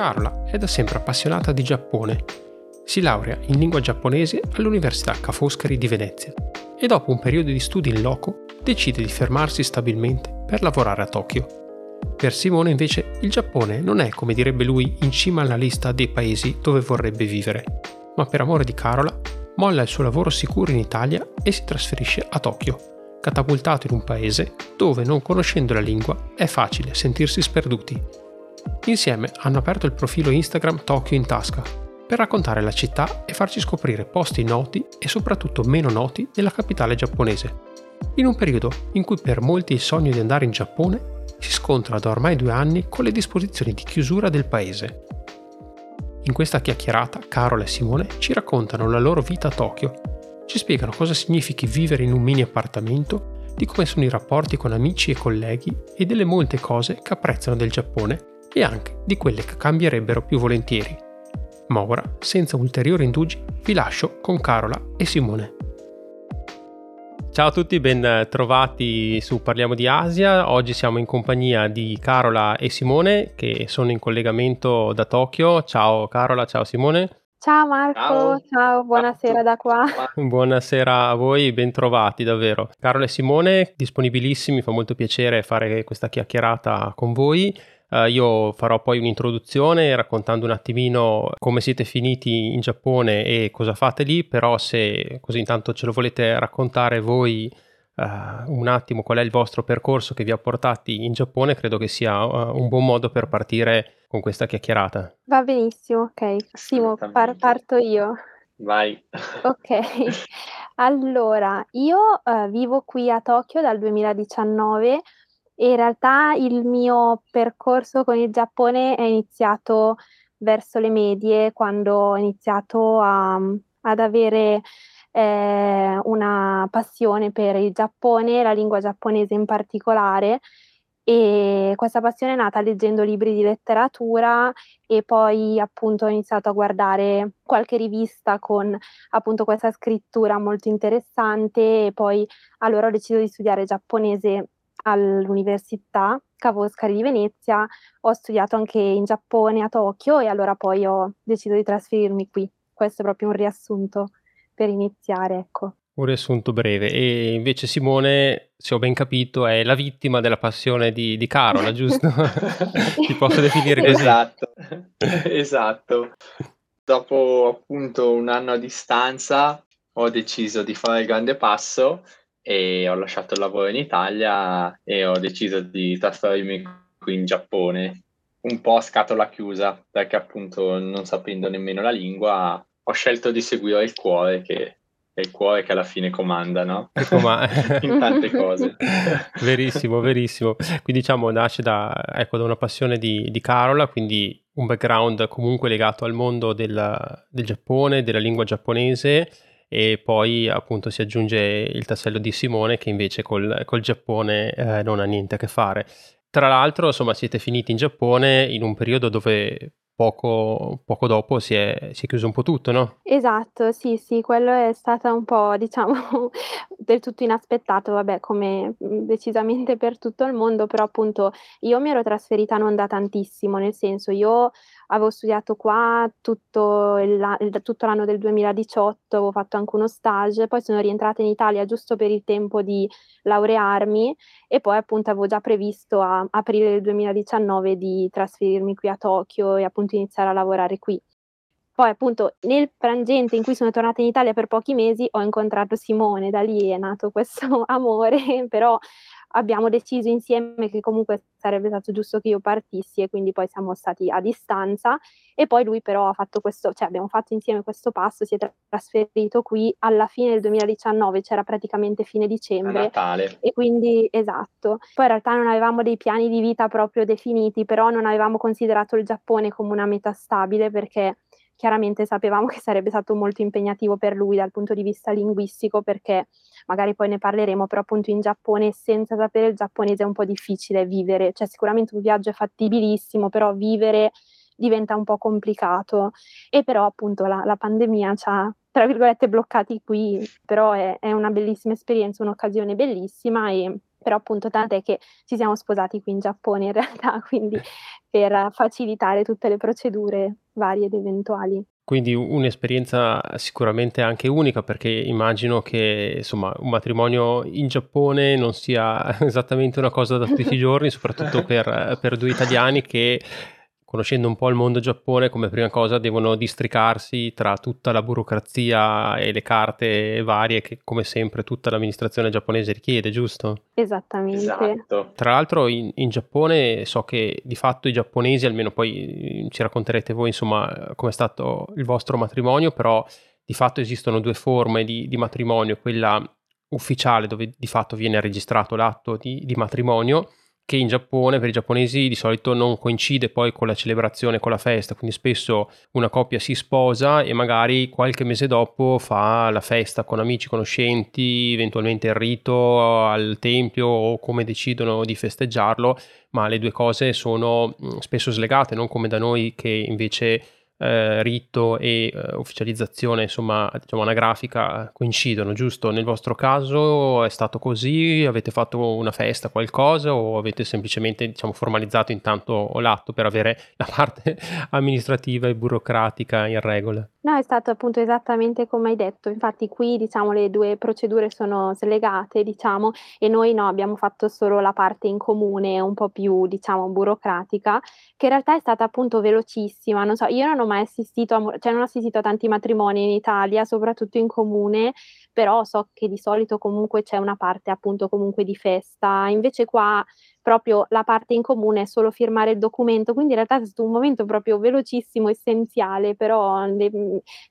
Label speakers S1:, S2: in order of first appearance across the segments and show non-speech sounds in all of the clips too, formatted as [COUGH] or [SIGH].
S1: Carola è da sempre appassionata di Giappone. Si laurea in lingua giapponese all'Università Ca' Foscari di Venezia e dopo un periodo di studi in loco decide di fermarsi stabilmente per lavorare a Tokyo. Per Simone invece il Giappone non è, come direbbe lui, in cima alla lista dei paesi dove vorrebbe vivere, ma per amore di Carola molla il suo lavoro sicuro in Italia e si trasferisce a Tokyo, catapultato in un paese dove, non conoscendo la lingua, è facile sentirsi sperduti Insieme hanno aperto il profilo Instagram Tokyo in tasca per raccontare la città e farci scoprire posti noti e soprattutto meno noti della capitale giapponese. In un periodo in cui per molti il sogno di andare in Giappone si scontra da ormai due anni con le disposizioni di chiusura del paese. In questa chiacchierata, Carola e Simone ci raccontano la loro vita a Tokyo, ci spiegano cosa significhi vivere in un mini appartamento, di come sono i rapporti con amici e colleghi e delle molte cose che apprezzano del Giappone e anche di quelle che cambierebbero più volentieri. Ma ora, senza ulteriori indugi, vi lascio con Carola e Simone. Ciao a tutti, ben trovati su Parliamo di Asia. Oggi siamo in compagnia di Carola e Simone che sono in collegamento da Tokyo. Ciao Carola, ciao Simone.
S2: Ciao Marco, ciao, ciao buonasera da qua. [LAUGHS]
S1: Buonasera a voi, ben trovati davvero. Carola e Simone, disponibilissimi, fa molto piacere fare questa chiacchierata con voi. Uh, io farò poi un'introduzione raccontando un attimino come siete finiti in Giappone e cosa fate lì, però se così intanto ce lo volete raccontare voi uh, un attimo qual è il vostro percorso che vi ha portati in Giappone, credo che sia uh, un buon modo per partire con questa chiacchierata.
S2: Va benissimo, ok. Simo, par- parto io.
S3: Vai.
S2: Ok, [LAUGHS] allora io vivo qui a Tokyo dal 2019 in realtà il mio percorso con il Giappone è iniziato verso le medie, quando ho iniziato a, ad avere eh, una passione per il Giappone, la lingua giapponese in particolare. E questa passione è nata leggendo libri di letteratura e poi appunto ho iniziato a guardare qualche rivista con appunto questa scrittura molto interessante e poi allora ho deciso di studiare giapponese all'Università Ca' Foscari di Venezia, ho studiato anche in Giappone, a Tokyo e allora poi ho deciso di trasferirmi qui. Questo è proprio un riassunto per iniziare, ecco.
S1: Un riassunto breve. E invece Simone, se ho ben capito, è la vittima della passione di, di Carola, giusto? [LAUGHS] Ti posso definire così?
S3: Esatto, [LAUGHS] esatto. Dopo appunto un anno a distanza ho deciso di fare il grande passo e ho lasciato il lavoro in Italia e ho deciso di trasferirmi qui in Giappone, un po' a scatola chiusa, perché appunto non sapendo nemmeno la lingua ho scelto di seguire il cuore che è il cuore che alla fine comanda, no? [LAUGHS] in tante cose. [LAUGHS]
S1: verissimo, verissimo. Quindi diciamo nasce da, ecco, da una passione di, di, Carola, quindi un background comunque legato al mondo del, del Giappone, della lingua giapponese e poi appunto si aggiunge il tassello di Simone che invece col, col Giappone eh, non ha niente a che fare. Tra l'altro, insomma, siete finiti in Giappone in un periodo dove poco, poco dopo si è, si è, chiuso un po' tutto, no?
S2: Esatto, sì, sì, quello è stato un po', [LAUGHS] diciamo, del tutto inaspettato, vabbè, come decisamente per tutto il mondo, però appunto io mi ero trasferita non da tantissimo, nel senso io avevo studiato qua tutto, il, tutto, l'anno del 2018, avevo fatto anche uno stage, poi sono rientrata in Italia giusto per il tempo di laurearmi e poi appunto avevo già previsto a aprile del 2019 di trasferirmi qui a Tokyo e appunto iniziare a lavorare qui. Poi appunto nel frangente in cui sono tornata in Italia per pochi mesi ho incontrato Simone, da lì è nato questo [LAUGHS] amore, però abbiamo deciso insieme che comunque sarebbe stato giusto che io partissi e quindi poi siamo stati a distanza e poi lui però ha fatto questo, cioè abbiamo fatto insieme questo passo, si è trasferito qui alla fine del 2019, c'era praticamente fine dicembre.
S3: A Natale.
S2: E quindi esatto. Poi in realtà non avevamo dei piani di vita proprio definiti, però non avevamo considerato il Giappone come una meta stabile perché chiaramente sapevamo che sarebbe stato molto impegnativo per lui dal punto di vista linguistico perché magari poi ne parleremo, però appunto in Giappone senza sapere il giapponese è un po' difficile vivere, cioè sicuramente un viaggio è fattibilissimo, però vivere diventa un po' complicato. E però appunto la, la pandemia ci ha tra virgolette bloccati qui, però è, è una bellissima esperienza, un'occasione bellissima e però appunto tant'è che ci siamo sposati qui in Giappone in realtà, [LAUGHS] quindi per facilitare tutte le procedure varie ed eventuali.
S1: Quindi un'esperienza sicuramente anche unica perché immagino che insomma un matrimonio in Giappone non sia [LAUGHS] esattamente una cosa da tutti i [LAUGHS] giorni, soprattutto per, per due italiani che conoscendo un po' il mondo Giappone, come prima cosa devono districarsi tra tutta la burocrazia e le carte varie che come sempre tutta l'amministrazione giapponese richiede, giusto?
S2: Esattamente.
S3: Esatto.
S1: Tra l'altro in, in Giappone so che di fatto i giapponesi, almeno poi ci racconterete voi insomma come è stato il vostro matrimonio, però di fatto esistono due forme di, di matrimonio, quella ufficiale dove di fatto viene registrato l'atto di, di matrimonio che in Giappone per i giapponesi di solito non coincide poi con la celebrazione, con la festa, quindi spesso una coppia si sposa e magari qualche mese dopo fa la festa con amici, conoscenti, eventualmente il rito al tempio o come decidono di festeggiarlo, ma le due cose sono mm, spesso slegate, non come da noi che invece eh, rito e eh, ufficializzazione, insomma, diciamo anagrafica coincidono, giusto? Nel vostro caso è stato così? Avete fatto una festa, qualcosa o avete semplicemente, diciamo, formalizzato intanto l'atto per avere la [LAUGHS] parte amministrativa e burocratica in regola?
S2: No, è stato appunto esattamente come hai detto. Infatti qui, diciamo, le due procedure sono slegate, diciamo, e noi no, abbiamo fatto solo la parte in comune, un po' più, diciamo, burocratica, che in realtà è stata appunto velocissima. Non so, io non ho mai assistito a, cioè non ho assistito a tanti matrimoni in Italia, soprattutto in comune, però so che di solito comunque c'è una parte appunto comunque di festa. Invece qua proprio la parte in comune è solo firmare il documento, quindi in realtà è stato un momento proprio velocissimo, essenziale, però le,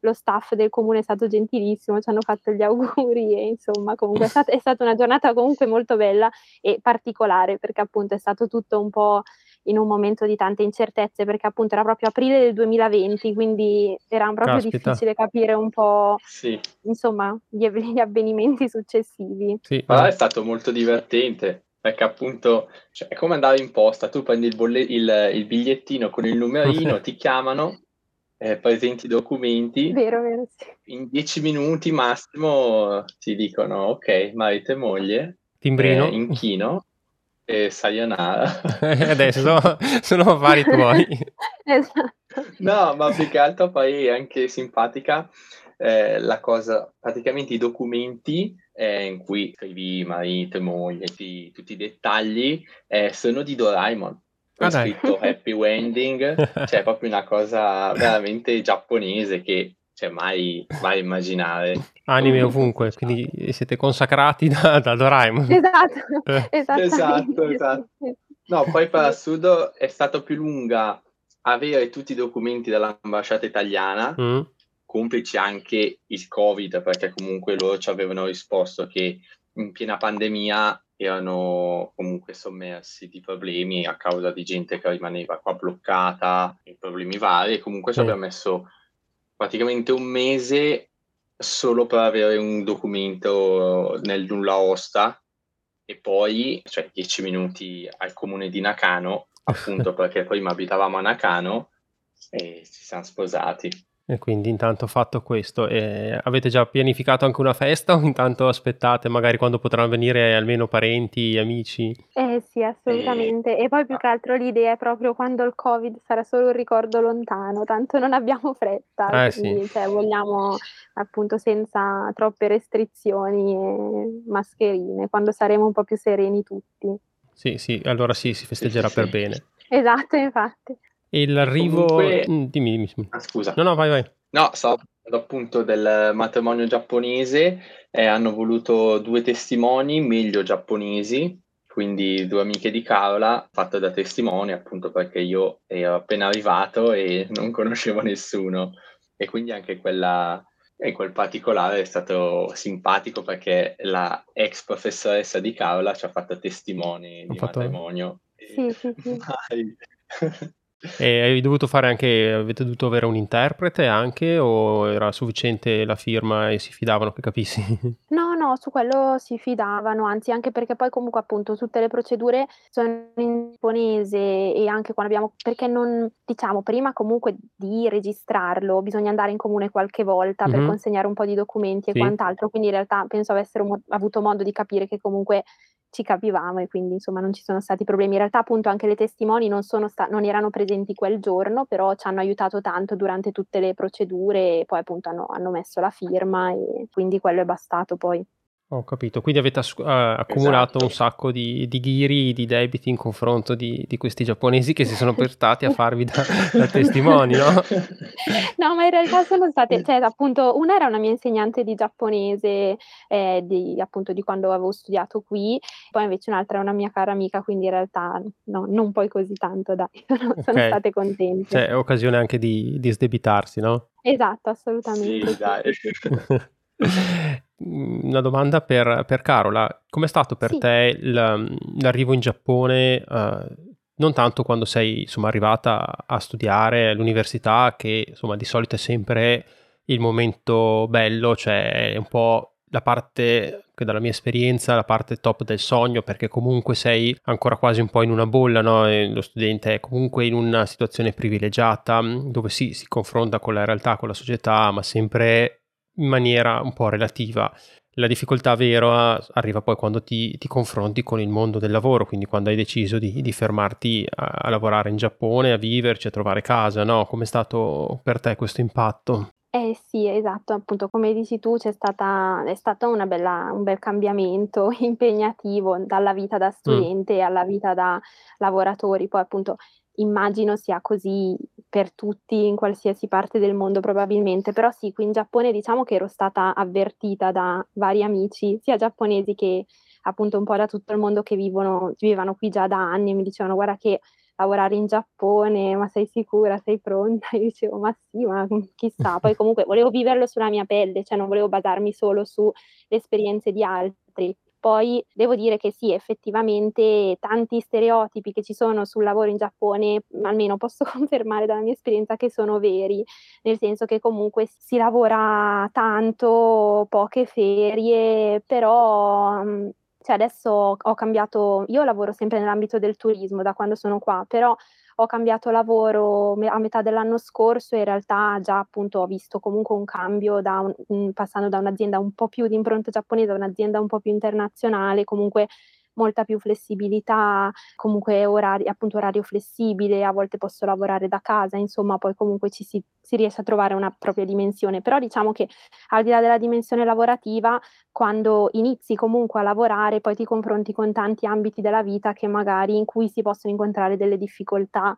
S2: lo staff del comune è stato gentilissimo, ci hanno fatto gli auguri e insomma comunque è [LAUGHS] stata, è stata una giornata comunque molto bella e particolare perché appunto è stato tutto un po' in un momento di tante incertezze perché appunto era proprio aprile del 2020, quindi era proprio Caspita. difficile capire un po'
S3: sì.
S2: insomma gli, gli, avvenimenti successivi.
S3: Sì, ma è stato molto divertente perché appunto cioè, è come andare in posta, tu prendi il, bolle- il, il bigliettino con il numerino, [LAUGHS] ti chiamano, eh, presenti i documenti,
S2: vero, vero, sì.
S3: in dieci minuti massimo ti dicono ok, marito e moglie,
S1: timbrino,
S3: eh, inchino e sayonara. [LAUGHS]
S1: Adesso sono affari tuoi. [LAUGHS]
S2: esatto.
S3: No, ma più che altro poi è anche simpatica eh, la cosa, praticamente i documenti eh, in cui scrivi marito e moglie, ti, tutti i dettagli, eh, sono di Doraemon. Ho ah, scritto dai. Happy Wending, cioè proprio una cosa [LAUGHS] veramente giapponese che cioè, mai, mai immaginare.
S1: Anime ovunque, quindi siete consacrati da, da Doraemon. [LAUGHS]
S2: Esatto,
S3: eh. esatto, esatto. No, poi per assurdo è stato più lunga avere tutti i documenti dall'ambasciata italiana, mm. complici anche il Covid, perché comunque loro ci avevano risposto che in piena pandemia erano comunque sommersi di problemi a causa di gente che rimaneva qua bloccata e problemi vari e comunque ci mm. abbiamo messo praticamente un mese solo per avere un documento nel nulla osta e poi, cioè 10 minuti al comune di Nakano, [LAUGHS] appunto perché prima abitavamo a Nakano e ci siamo sposati.
S1: E quindi intanto fatto questo, e avete già pianificato anche una festa o intanto aspettate magari quando potranno venire almeno parenti, amici?
S2: Eh sì, assolutamente. E, e poi più che altro l'idea è proprio quando il Covid sarà solo un ricordo lontano, tanto non abbiamo fretta,
S1: eh, quindi
S2: sì. cioè, vogliamo appunto senza troppe restrizioni e mascherine, quando saremo un po' più sereni tutti.
S1: Sì, sì, allora sì, si festeggerà sì, sì, per bene.
S2: Esatto, infatti.
S1: E l'arrivo...
S3: Comunque...
S1: Mm, dimmi, dimmi.
S3: Ah, scusa.
S1: No, no, vai, vai.
S3: No, stavo parlando appunto del matrimonio giapponese, eh, hanno voluto due testimoni meglio giapponesi, quindi due amiche di Carola, fatto da testimone appunto perché io ero appena arrivato e non conoscevo nessuno e quindi anche quella, in quel particolare è stato simpatico perché la ex professoressa di Carola ci ha fatto testimone di fatto... matrimonio.
S2: Sì, sì, sì. [LAUGHS]
S1: E hai dovuto fare anche, avete dovuto avere un interprete anche o era sufficiente la firma e si fidavano che capissi? [LAUGHS]
S2: No, no, su quello si fidavano, anzi anche perché poi comunque appunto tutte le procedure sono in giapponese e anche quando abbiamo, perché non, diciamo, prima comunque di registrarlo bisogna andare in comune qualche volta mm-hmm. per consegnare un po' di documenti e sì. quant'altro, quindi in realtà penso avessero mo- avuto modo di capire che comunque ci capivamo e quindi insomma non ci sono stati problemi. In realtà appunto anche le testimoni non, sta- non, erano presenti quel giorno, però ci hanno aiutato tanto durante tutte le procedure e poi appunto hanno, hanno messo la firma e quindi quello è bastato poi.
S1: Ho capito, quindi avete as- uh, accumulato esatto. un sacco di, di ghiri, di debiti in confronto di, di, questi giapponesi che si sono prestati a farvi da, da, testimoni, no?
S2: No, ma in realtà sono state, cioè appunto, una era una mia insegnante di giapponese, eh, di, appunto di quando avevo studiato qui, poi invece un'altra è una mia cara amica, quindi in realtà no, non poi così tanto, dai, [LAUGHS] sono, okay. sono state contente.
S1: Cioè, è occasione anche di, di sdebitarsi, no?
S2: Esatto, assolutamente. Sì, dai. [LAUGHS] [LAUGHS]
S1: Una domanda per, per Carola, com'è stato per sì. te l'arrivo in Giappone, uh, non tanto quando sei insomma, arrivata a studiare all'università, che insomma di solito è sempre il momento bello, cioè un po' la parte che dalla mia esperienza la parte top del sogno perché comunque sei ancora quasi un po' in una bolla no? lo studente è comunque in una situazione privilegiata dove sì, si confronta con la realtà con la società ma sempre in maniera un po' relativa. La difficoltà vera arriva poi quando ti, ti, confronti con il mondo del lavoro, quindi quando hai deciso di, di fermarti a, a, lavorare in Giappone, a viverci, a trovare casa, no? Com'è stato per te questo impatto?
S2: Eh sì, esatto, appunto come dici tu c'è stata, è stato una bella, un bel cambiamento [LAUGHS] impegnativo dalla vita da studente mm. alla vita da lavoratori, poi appunto immagino sia così per tutti in qualsiasi parte del mondo probabilmente, però sì, qui in Giappone diciamo che ero stata avvertita da vari amici, sia giapponesi che appunto un po' da tutto il mondo che vivono, vivevano qui già da anni e mi dicevano guarda che lavorare in Giappone, ma sei sicura, sei pronta? [LAUGHS] Io dicevo ma sì, ma chissà, poi comunque volevo viverlo sulla mia pelle, cioè non volevo basarmi solo sulle esperienze di altri. Poi devo dire che sì, effettivamente tanti stereotipi che ci sono sul lavoro in Giappone, almeno posso [LAUGHS] confermare dalla mia esperienza che sono veri, nel senso che comunque si lavora tanto, poche ferie, però mm, cioè adesso ho cambiato, io lavoro sempre nell'ambito del turismo da quando sono qua, però ho cambiato lavoro a metà dell'anno scorso e in realtà già appunto ho visto comunque un cambio da un, passando da un'azienda un po' più di impronta giapponese a un'azienda un po' più internazionale, comunque molta più flessibilità, comunque orari, appunto orario flessibile, a volte posso lavorare da casa, insomma poi comunque ci si, si riesce a trovare una propria dimensione, però diciamo che al di là della dimensione lavorativa, quando inizi comunque a lavorare, poi ti confronti con tanti ambiti della vita che magari in cui si possono incontrare delle difficoltà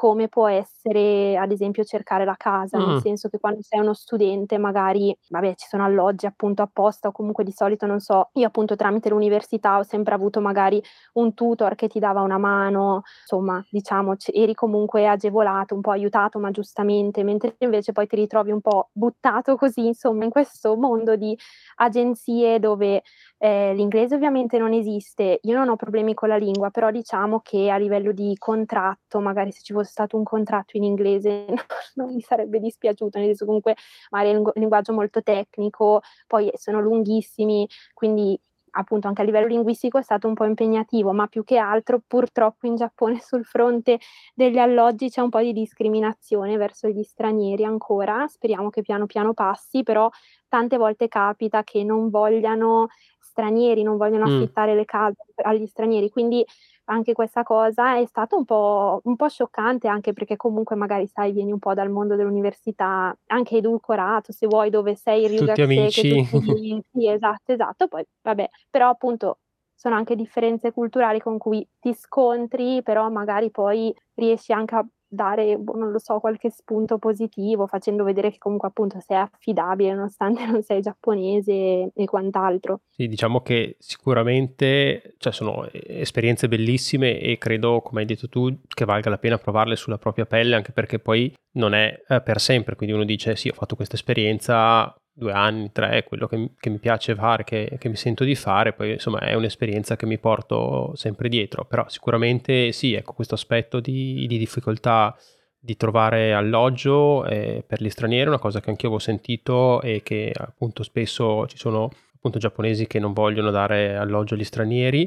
S2: come può essere ad esempio cercare la casa, mm. nel senso che quando sei uno studente magari, vabbè, ci sono alloggi appunto apposta o comunque di solito non so, io appunto tramite l'università ho sempre avuto magari un tutor che ti dava una mano, insomma, diciamo, c- eri comunque agevolato, un po' aiutato, ma giustamente, mentre invece poi ti ritrovi un po' buttato così, insomma, in questo mondo di agenzie dove eh, l'inglese ovviamente non esiste, io non ho problemi con la lingua, però diciamo che a livello di contratto, magari se ci fosse stato un contratto in inglese [LAUGHS] non mi sarebbe dispiaciuto, nel senso comunque magari è un linguaggio molto tecnico, poi sono lunghissimi, quindi appunto anche a livello linguistico è stato un po' impegnativo, ma più che altro purtroppo in Giappone [LAUGHS] sul fronte degli alloggi c'è un po' di discriminazione verso gli stranieri ancora, speriamo che piano piano passi, però tante volte capita che non vogliano stranieri, non vogliono mm. affittare le case agli stranieri, quindi anche questa cosa è stata un po', un po', scioccante anche perché comunque magari sai vieni un po' dal mondo dell'università anche edulcorato se vuoi dove sei
S1: il tutti amici.
S2: tutti, sì [LAUGHS] esatto esatto. Poi vabbè però appunto sono anche differenze culturali con cui ti scontri però magari poi riesci anche a dare, boh, non lo so, qualche spunto positivo, facendo vedere che comunque appunto sei affidabile nonostante [LAUGHS] non sei giapponese e quant'altro.
S1: Sì, diciamo che sicuramente cioè, sono esperienze bellissime e credo, come hai detto tu, che valga la pena provarle sulla propria pelle, anche perché poi non è eh, per sempre, quindi uno dice sì, ho fatto questa esperienza, due anni, tre, quello che, che mi piace fare, che, che, mi sento di fare, poi insomma è un'esperienza che mi porto sempre dietro, però sicuramente sì, ecco questo aspetto di, di difficoltà di trovare alloggio eh, per gli stranieri una cosa che anch'io avevo sentito e che appunto spesso ci sono appunto giapponesi che non vogliono dare alloggio agli stranieri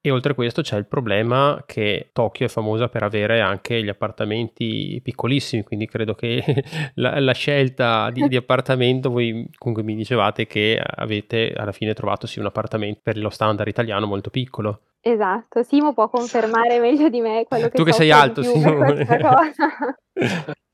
S1: e oltre a questo c'è il problema che Tokyo è famosa per avere anche gli appartamenti piccolissimi, quindi credo che [LAUGHS] la, la scelta di, di, appartamento, voi comunque mi dicevate che avete alla fine trovato sì un appartamento per lo standard italiano molto piccolo.
S2: Esatto, Simo può confermare [LAUGHS] meglio di me quello che
S1: Tu che sei alto, Simo. [LAUGHS]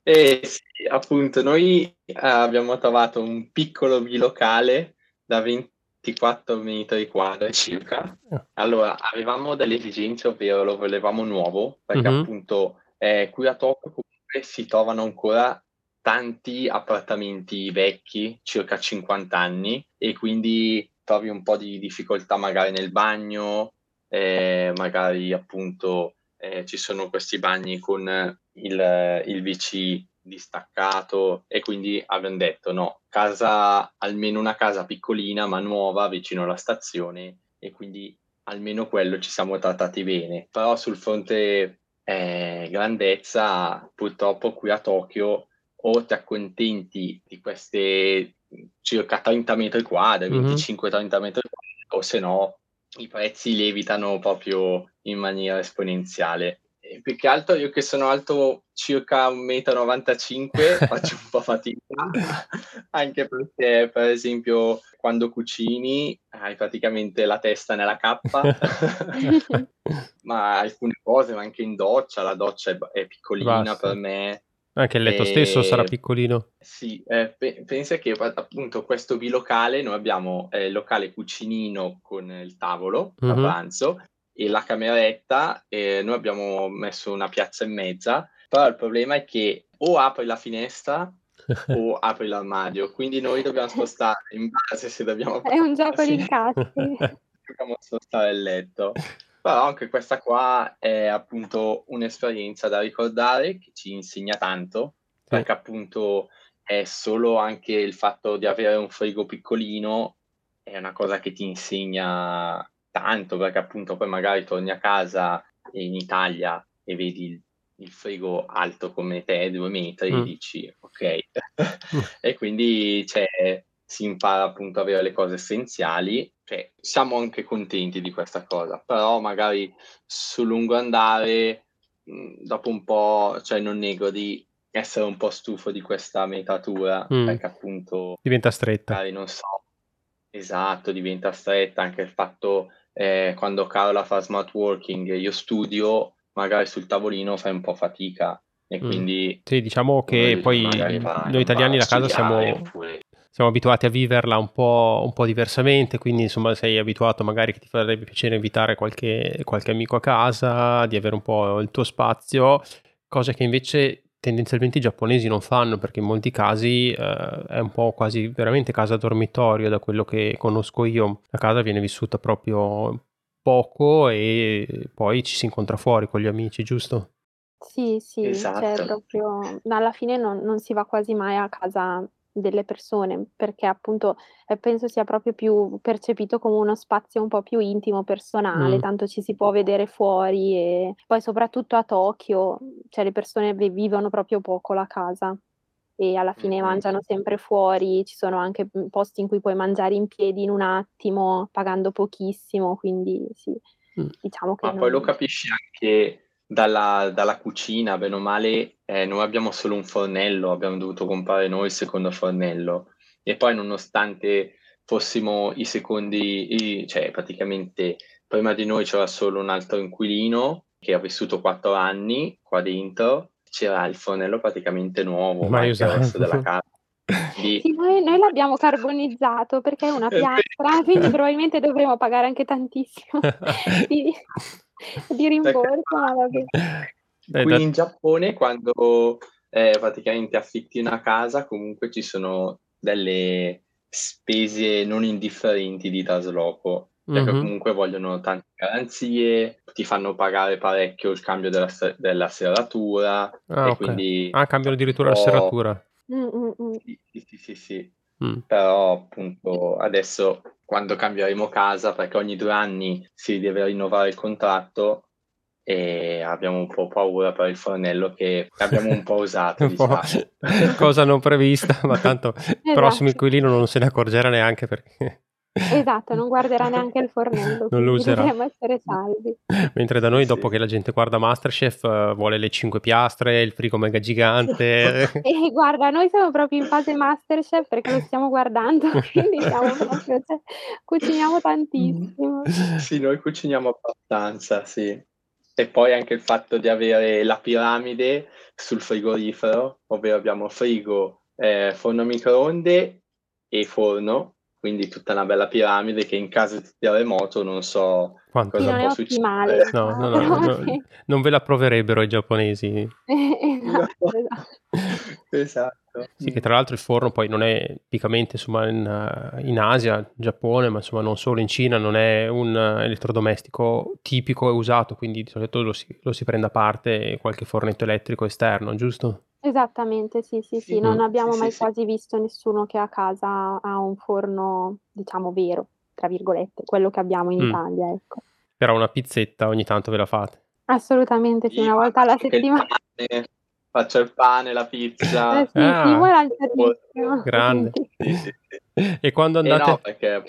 S3: eh sì, appunto, noi eh, abbiamo trovato un piccolo bilocale da 20 24 metri quadri circa. Ah. Allora, avevamo delle esigenze, ovvero lo volevamo nuovo, perché mm-hmm. appunto eh, qui a Tokyo comunque si trovano ancora tanti appartamenti vecchi, circa 50 anni, e quindi trovi un po' di difficoltà magari nel bagno, eh, magari appunto eh, ci sono questi bagni con il, il VC distaccato e quindi abbiamo detto no, casa, almeno una casa piccolina ma nuova vicino alla stazione e quindi almeno quello ci siamo trattati bene. Però sul fronte eh, grandezza, purtroppo qui a Tokyo o ti accontenti di queste circa 30 metri quadri, mm-hmm. 25-30 metri quadri, o se no i prezzi lievitano proprio in maniera esponenziale più che altro io che sono alto circa 1,95 m [LAUGHS] faccio un po' fatica, anche perché per esempio quando cucini hai praticamente la testa nella cappa, [LAUGHS] ma alcune cose, ma anche in doccia, la doccia è, è piccolina Basta. per me.
S1: Anche il letto e... stesso sarà piccolino.
S3: Sì, eh, pe- pensa che appunto questo bilocale, noi abbiamo eh, il locale cucinino con il tavolo mm-hmm. a pranzo la cameretta e noi abbiamo messo una piazza in mezza, però il problema è che o apri la finestra [LAUGHS] o apri l'armadio, quindi noi dobbiamo spostare in base se dobbiamo...
S2: È un gioco di incassi. [LAUGHS]
S3: dobbiamo spostare il letto. Però anche questa qua è appunto un'esperienza da ricordare che ci insegna tanto, perché appunto è solo anche il fatto di avere un frigo piccolino, è una cosa che ti insegna tanto perché appunto poi magari torni a casa in Italia e vedi il, il frigo alto come te, due metri, mm. e dici ok. [LAUGHS] E quindi cioè, si impara appunto a avere le cose essenziali. Cioè, siamo anche contenti di questa cosa, però magari sul lungo andare, mm, dopo un po', cioè non nego di essere un po' stufo di questa metatura, mm. perché appunto...
S1: Diventa stretta.
S3: Magari non so. Esatto, diventa stretta anche il fatto eh, quando Carola fa smart working e io studio, magari sul tavolino fai un po' fatica. E mm. quindi...
S1: Sì, diciamo che poi noi italiani la casa siamo... Siamo abituati a viverla un po', un po', diversamente, quindi insomma sei abituato magari che ti farebbe piacere invitare qualche, qualche amico a casa, di avere un po' il tuo spazio, cosa che invece tendenzialmente i giapponesi non fanno perché in molti casi eh, è un po' quasi veramente casa dormitorio da quello che conosco io. La casa viene vissuta proprio poco e poi ci si incontra fuori con gli amici, giusto?
S2: Sì, sì, cioè esatto. cioè proprio alla fine non, non si va quasi mai a casa delle persone, perché appunto eh, penso sia proprio più percepito come uno spazio un po' più intimo, personale, mm. tanto ci si può vedere fuori e poi soprattutto a Tokyo, cioè le persone vivono proprio poco la casa e alla fine mm-hmm. mangiano sempre fuori, ci sono anche mm, posti in cui puoi mangiare in piedi in un attimo, pagando pochissimo, quindi sì, mm. diciamo che...
S3: Ma non... poi lo capisci anche dalla, dalla cucina, bene o male, eh, noi abbiamo solo un fornello, abbiamo dovuto comprare noi il secondo fornello e poi nonostante fossimo i secondi, i, cioè praticamente prima di noi c'era solo un altro inquilino che ha vissuto quattro anni qua dentro, c'era il fornello praticamente nuovo, ma il resto della [LAUGHS] casa.
S2: Sì, noi, noi, l'abbiamo carbonizzato perché è una [LAUGHS] piastra, quindi probabilmente dovremo pagare anche tantissimo. [LAUGHS] [LAUGHS] di rimborso, [LAUGHS] ma vabbè.
S3: Qui in Giappone quando eh, praticamente affitti una casa comunque ci sono delle spese non indifferenti di trasloco perché mm-hmm. comunque vogliono tante garanzie, ti fanno pagare parecchio il cambio della, della serratura ah, okay. quindi...
S1: Ah, cambiano addirittura la serratura.
S3: Sì, sì, sì, sì. Mm. Però appunto adesso quando cambieremo casa, perché ogni due anni si deve rinnovare il contratto, e abbiamo un po' paura per il fornello che abbiamo un po' usato. [LAUGHS] un diciamo.
S1: po' [LAUGHS] cosa non prevista, ma tanto il esatto. prossimo inquilino non se ne accorgerà neanche perché...
S2: Esatto, non guarderà [LAUGHS] neanche il fornello. Non lo userà. Dovremmo essere salvi.
S1: Mentre da noi, dopo sì. che la gente guarda Masterchef, uh, vuole le cinque piastre, il frigo mega gigante. [LAUGHS]
S2: e guarda, noi siamo proprio in fase Masterchef perché lo stiamo guardando, [LAUGHS] quindi proprio, cioè, cuciniamo tantissimo.
S3: Sì, noi cuciniamo abbastanza, sì. E poi anche il fatto di avere la piramide sul frigorifero, ovvero abbiamo frigo, eh, forno microonde e forno, quindi tutta una bella piramide che in caso di terremoto non so
S2: Quanto? cosa può succedere.
S1: No, no, no, [LAUGHS] no, non ve la proverebbero i giapponesi. [LAUGHS]
S2: esatto, [LAUGHS] esatto.
S3: esatto.
S1: Sì, che tra l'altro il forno poi non è tipicamente insomma, in, eh, in, Asia, Giappone, ma insomma non solo in Cina, non è un elettrodomestico tipico e usato, quindi di solito lo si, lo si prende a parte qualche fornetto elettrico esterno, giusto?
S2: Esattamente, sì, sì, sì, non abbiamo sì, mai sì, quasi visto nessuno che a casa ha un forno, diciamo, vero, tra virgolette, quello che abbiamo in mm. Italia, ecco.
S1: Però una pizzetta ogni tanto ve la fate?
S2: Assolutamente sì, una volta alla settimana
S3: faccio il pane, la pizza.
S2: Eh sì, ah, sì,
S1: grande. E quando andate... Eh no,
S3: perché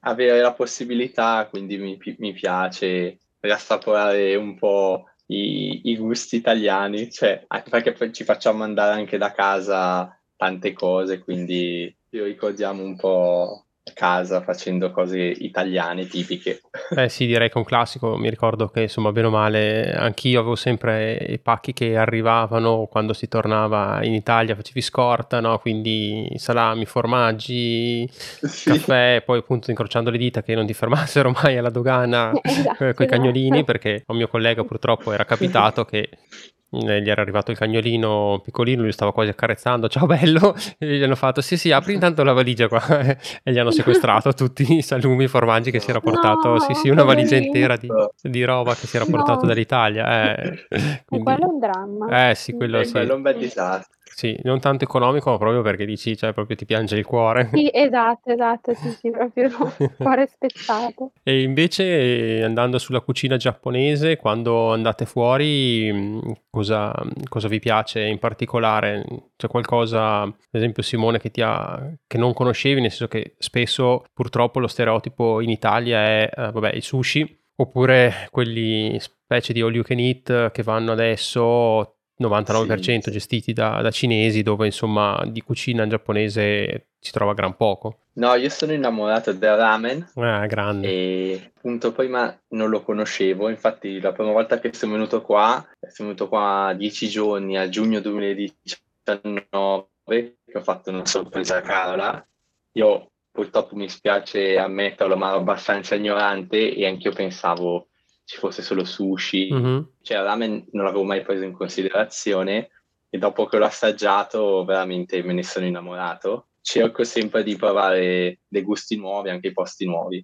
S3: avere la possibilità, quindi mi, mi piace riassaporare un po' i, i, gusti italiani, cioè, perché ci facciamo andare anche da casa tante cose, quindi ricordiamo un po' casa facendo cose italiane tipiche.
S1: Eh sì, direi che è un classico, mi ricordo che insomma bene o male anch'io avevo sempre i pacchi che arrivavano quando si tornava in Italia, facevi scorta, no? quindi salami, formaggi, sì. caffè, poi appunto incrociando le dita che non ti fermassero [LAUGHS] mai alla dogana esatto, eh, con i cagnolini esatto. perché a un mio collega purtroppo era capitato che gli era arrivato il cagnolino piccolino, lui stava quasi accarezzando, ciao bello, [LAUGHS] e gli hanno fatto sì sì apri intanto la valigia qua [LAUGHS] e gli hanno sequestrato [LAUGHS] tutti i salumi, i formaggi che si era portato, no, sì sì una valigia intera di, di, roba che si era portato no. dall'Italia. Eh.
S2: Quindi, quello è un dramma.
S1: Eh sì, quello
S3: è
S1: sì.
S3: Quello è un bel disastro.
S1: Sì, non tanto economico, ma proprio perché dici, cioè proprio ti piange il cuore.
S2: Sì, esatto, esatto, sì, sì, proprio cuore spezzato. [LAUGHS]
S1: E invece andando sulla cucina giapponese, quando andate fuori, mm, cosa, cosa vi piace in particolare? C'è qualcosa, ad esempio Simone, che, ti ha, che non conoscevi, nel senso che spesso purtroppo lo stereotipo in Italia è, eh, vabbè, i sushi, oppure quelli specie di all you can eat che vanno adesso 99% sì, gestiti da, da, cinesi dove insomma di cucina giapponese si trova gran poco.
S3: No, io sono innamorato del ramen.
S1: Ah, grande.
S3: E appunto prima non lo conoscevo, infatti la prima volta che sono venuto qua, sono venuto qua dieci giorni a giugno 2019 che ho fatto una sorpresa a Carola. Io purtroppo mi spiace ammetterlo, ma ero abbastanza ignorante e anch'io pensavo ci fosse solo sushi, mm-hmm. cioè ramen non l'avevo mai preso in considerazione e dopo che l'ho assaggiato veramente me ne sono innamorato. Cerco sempre di provare dei gusti nuovi, anche i posti nuovi.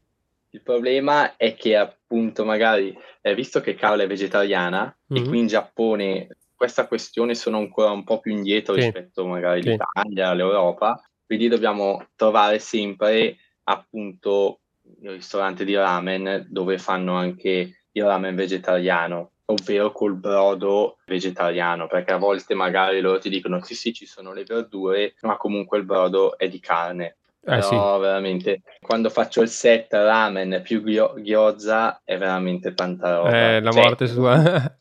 S3: Il problema è che appunto magari, eh, visto che Carla è vegetariana mm-hmm. e qui in Giappone questa questione sono ancora un po' più indietro sì. rispetto magari sì. all'Italia, all'Europa, quindi dobbiamo trovare sempre appunto il ristorante di ramen dove fanno anche il ramen vegetariano, ovvero col brodo vegetariano, perché a volte magari loro ti dicono sì sì ci sono le verdure, ma comunque il brodo è di carne. Eh, Però sì. veramente quando faccio il set ramen più gyoza è veramente tanta roba.
S1: Eh, la cioè, morte sua. [LAUGHS]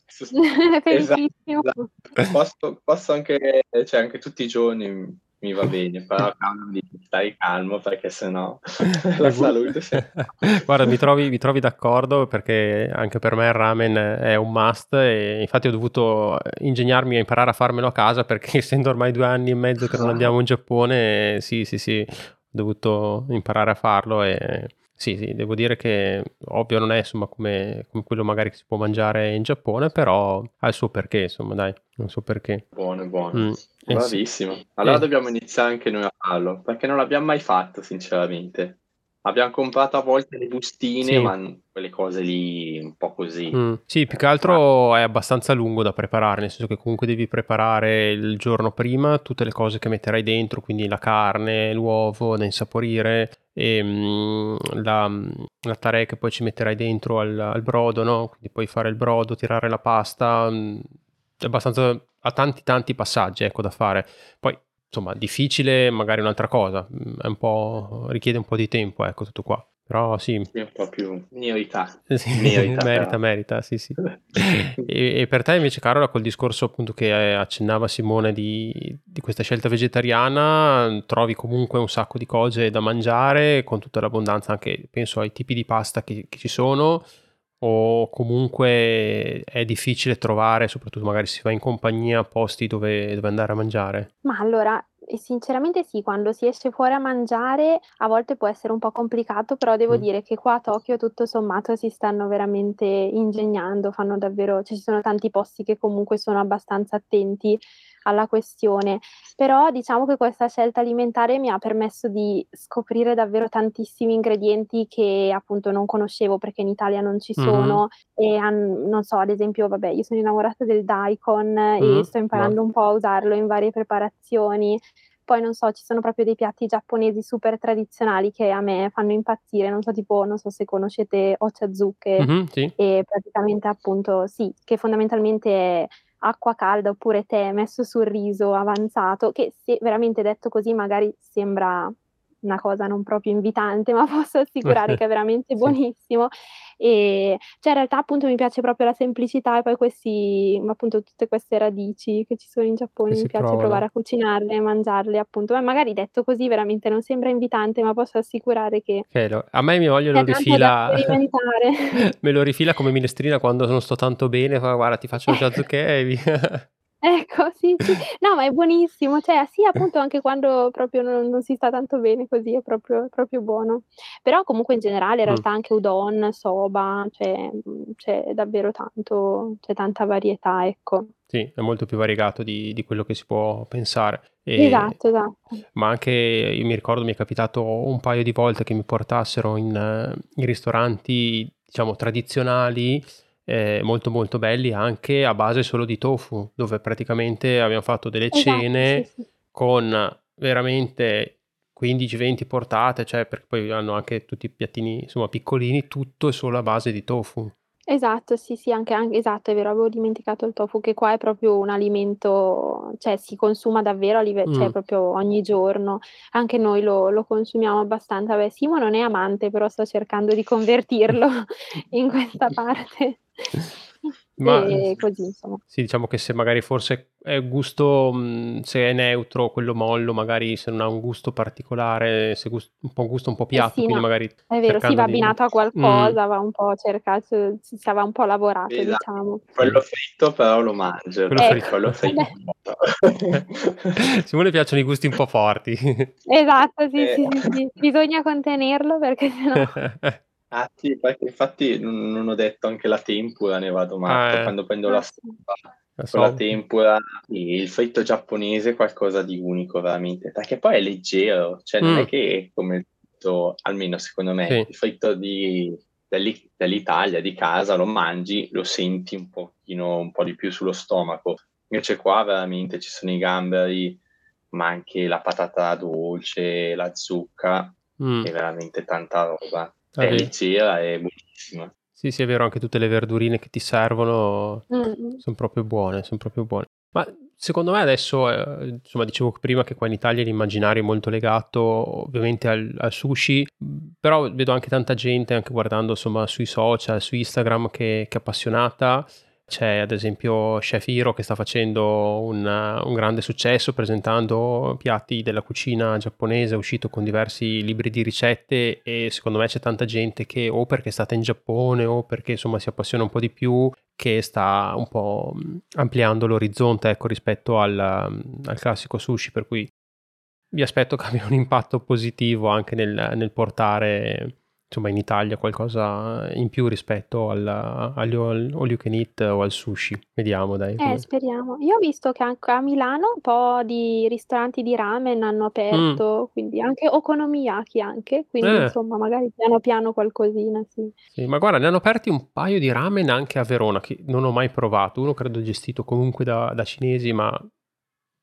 S2: esatto,
S3: esatto. Posso, posso, anche, cioè, anche tutti i giorni mi va bene, però [LAUGHS] calmo, stai calmo perché sennò [LAUGHS] la salute. [LAUGHS]
S1: Guarda, mi trovi, mi trovi, d'accordo perché anche per me il ramen è un must e infatti ho dovuto ingegnarmi a imparare a farmelo a casa perché essendo ormai due anni e mezzo che non andiamo in Giappone, sì, sì, sì, ho dovuto imparare a farlo e sì, sì, devo dire che ovvio non è insomma come, come, quello magari che si può mangiare in Giappone, però ha il suo perché, insomma, dai, non so perché.
S3: Buono, buono. Mm. Bravissimo. Eh sì. Allora eh. dobbiamo iniziare anche noi a farlo, perché non l'abbiamo mai fatto, sinceramente. Abbiamo comprato a volte le bustine, sì. ma quelle cose lì un po' così. Mm.
S1: Sì, più che altro è abbastanza lungo da preparare, nel senso che comunque devi preparare il giorno prima tutte le cose che metterai dentro, quindi la carne, l'uovo da insaporire e mm, la, la tare che poi ci metterai dentro al, al, brodo, no? Quindi puoi fare il brodo, tirare la pasta, mm, è abbastanza ha tanti tanti passaggi ecco da fare. Poi insomma, difficile magari un'altra cosa, mm, è un po', richiede un po' di tempo, ecco, tutto qua. Però sì.
S3: sì un po' più merita. [LAUGHS]
S1: Sì, merita, [LAUGHS] merita, merita, sì, sì. [LAUGHS] e, e, per te invece, Carola, col discorso appunto che accennava Simone di, di, questa scelta vegetariana, trovi comunque un sacco di cose da mangiare, con tutta l'abbondanza anche, penso, ai tipi di pasta che, che ci sono, o comunque è difficile trovare, soprattutto magari si va in compagnia, posti dove, dove andare a mangiare?
S2: Ma allora, sinceramente sì, quando si esce fuori a mangiare a volte può essere un po' complicato, però devo mm. dire che qua a Tokyo tutto sommato si stanno veramente ingegnando, fanno davvero, ci sono tanti posti che comunque sono abbastanza attenti alla questione. Però diciamo che questa scelta alimentare mi ha permesso di scoprire davvero tantissimi ingredienti che appunto non conoscevo perché in Italia non ci sono mm-hmm. e han, non so, ad esempio, vabbè, io sono innamorata del daikon mm-hmm. e sto imparando wow. un po' a usarlo in varie preparazioni. Poi non so, ci sono proprio dei piatti giapponesi super tradizionali che a me fanno impazzire, non so, tipo, non so se conoscete ochazuke mm-hmm, sì. e praticamente appunto sì, che fondamentalmente è acqua calda oppure tè messo sul riso avanzato, che se veramente detto così magari sembra una cosa non proprio invitante, ma [LAUGHS] posso assicurare [LAUGHS] che è veramente buonissimo. E cioè in realtà appunto mi piace proprio la semplicità e poi questi, appunto tutte queste radici che ci sono in Giappone, mi piace provano. provare a cucinarle e mangiarle appunto. Ma magari detto così veramente non sembra invitante, ma posso assicurare che...
S1: Vero. A me mia moglie lo rifila... [LAUGHS] me lo rifila come minestrina quando non sto tanto bene, fa guarda ti faccio già zucche e via.
S2: Ecco, [LAUGHS] sì, sì. No, ma è buonissimo, cioè sì, appunto anche quando proprio non non si sta tanto bene così, è proprio proprio buono. Però comunque in generale in Mh. realtà anche udon, soba, cioè, mhmm, c'è davvero tanto c'è tanta varietà, ecco.
S1: Sì, è molto più variegato di di quello che si può pensare.
S2: E Esatto, esatto.
S1: ma anche io mi ricordo mi è capitato un paio di volte che mi portassero in in ristoranti, diciamo, tradizionali eh, molto molto belli anche a base solo di tofu, dove praticamente abbiamo fatto delle esatto, cene sì, sì. con veramente 15-20 portate, cioè perché poi hanno anche tutti i piattini insomma piccolini, tutto è solo a base di tofu.
S2: Esatto, sì, sì, anche, anche esatto, è vero, avevo dimenticato il tofu, che qua è proprio un alimento, cioè si consuma davvero a livello, cioè proprio ogni giorno, anche noi lo, lo consumiamo abbastanza. Beh, Simo non è amante, però sto cercando di convertirlo [LAUGHS] [LAUGHS] in questa parte. Ma e così, insomma.
S1: Sì, diciamo che se magari forse è gusto, mh, se è neutro, quello mollo, magari se non ha un gusto particolare, se gust- un po' un gusto un po' piatto, eh sì, quindi no. magari...
S2: È vero, si va abbinato a qualcosa, mm. va un po' cercato, si va un po' lavorato, esatto. diciamo.
S3: Quello fritto però lo mangio, quello ecco. quello fritto. [LAUGHS]
S1: Simone piacciono i gusti un po' forti.
S2: Esatto, sì, eh. sì, sì, sì, bisogna contenerlo perché [LAUGHS] sennò...
S3: Ah sì, perché infatti non, ho detto anche la tempura, ne vado matto, ah, eh. quando prendo la sopa la con la tempura, il fritto giapponese è qualcosa di unico veramente, perché poi è leggero, cioè non è mm. che è come il fritto, almeno secondo me, sì. il fritto di, dell'Italia, di casa, lo mangi, lo senti un pochino, un po' di più sullo stomaco, invece qua veramente ci sono i gamberi, ma anche la patata dolce, la zucca, mm. è veramente tanta roba. Ah, è leggera e buonissima.
S1: Sì, sì, è vero, anche tutte le verdurine che ti servono mm. sono proprio buone, sono proprio buone. Ma secondo me adesso, eh, insomma, dicevo prima che qua in Italia l'immaginario è molto legato ovviamente al, al, sushi, però vedo anche tanta gente, anche guardando insomma sui social, su Instagram, che, che è appassionata c'è ad esempio Chef Hiro che sta facendo un, un, grande successo presentando piatti della cucina giapponese, è uscito con diversi libri di ricette e secondo me c'è tanta gente che o perché è stata in Giappone o perché insomma si appassiona un po' di più che sta un po' ampliando l'orizzonte ecco, rispetto al, al classico sushi per cui vi aspetto che [LAUGHS] abbia un impatto positivo anche nel, nel portare insomma in Italia qualcosa in più rispetto al, agli all, all you can eat o al sushi. Vediamo dai.
S2: Eh, speriamo. Io ho visto che anche a Milano un po' di ristoranti di ramen hanno aperto, mm. quindi anche okonomiyaki anche, quindi eh. insomma magari piano piano qualcosina, sì.
S1: sì. Ma guarda, ne hanno aperti un paio di ramen anche a Verona, che non ho mai provato. Uno credo gestito comunque da, da cinesi, ma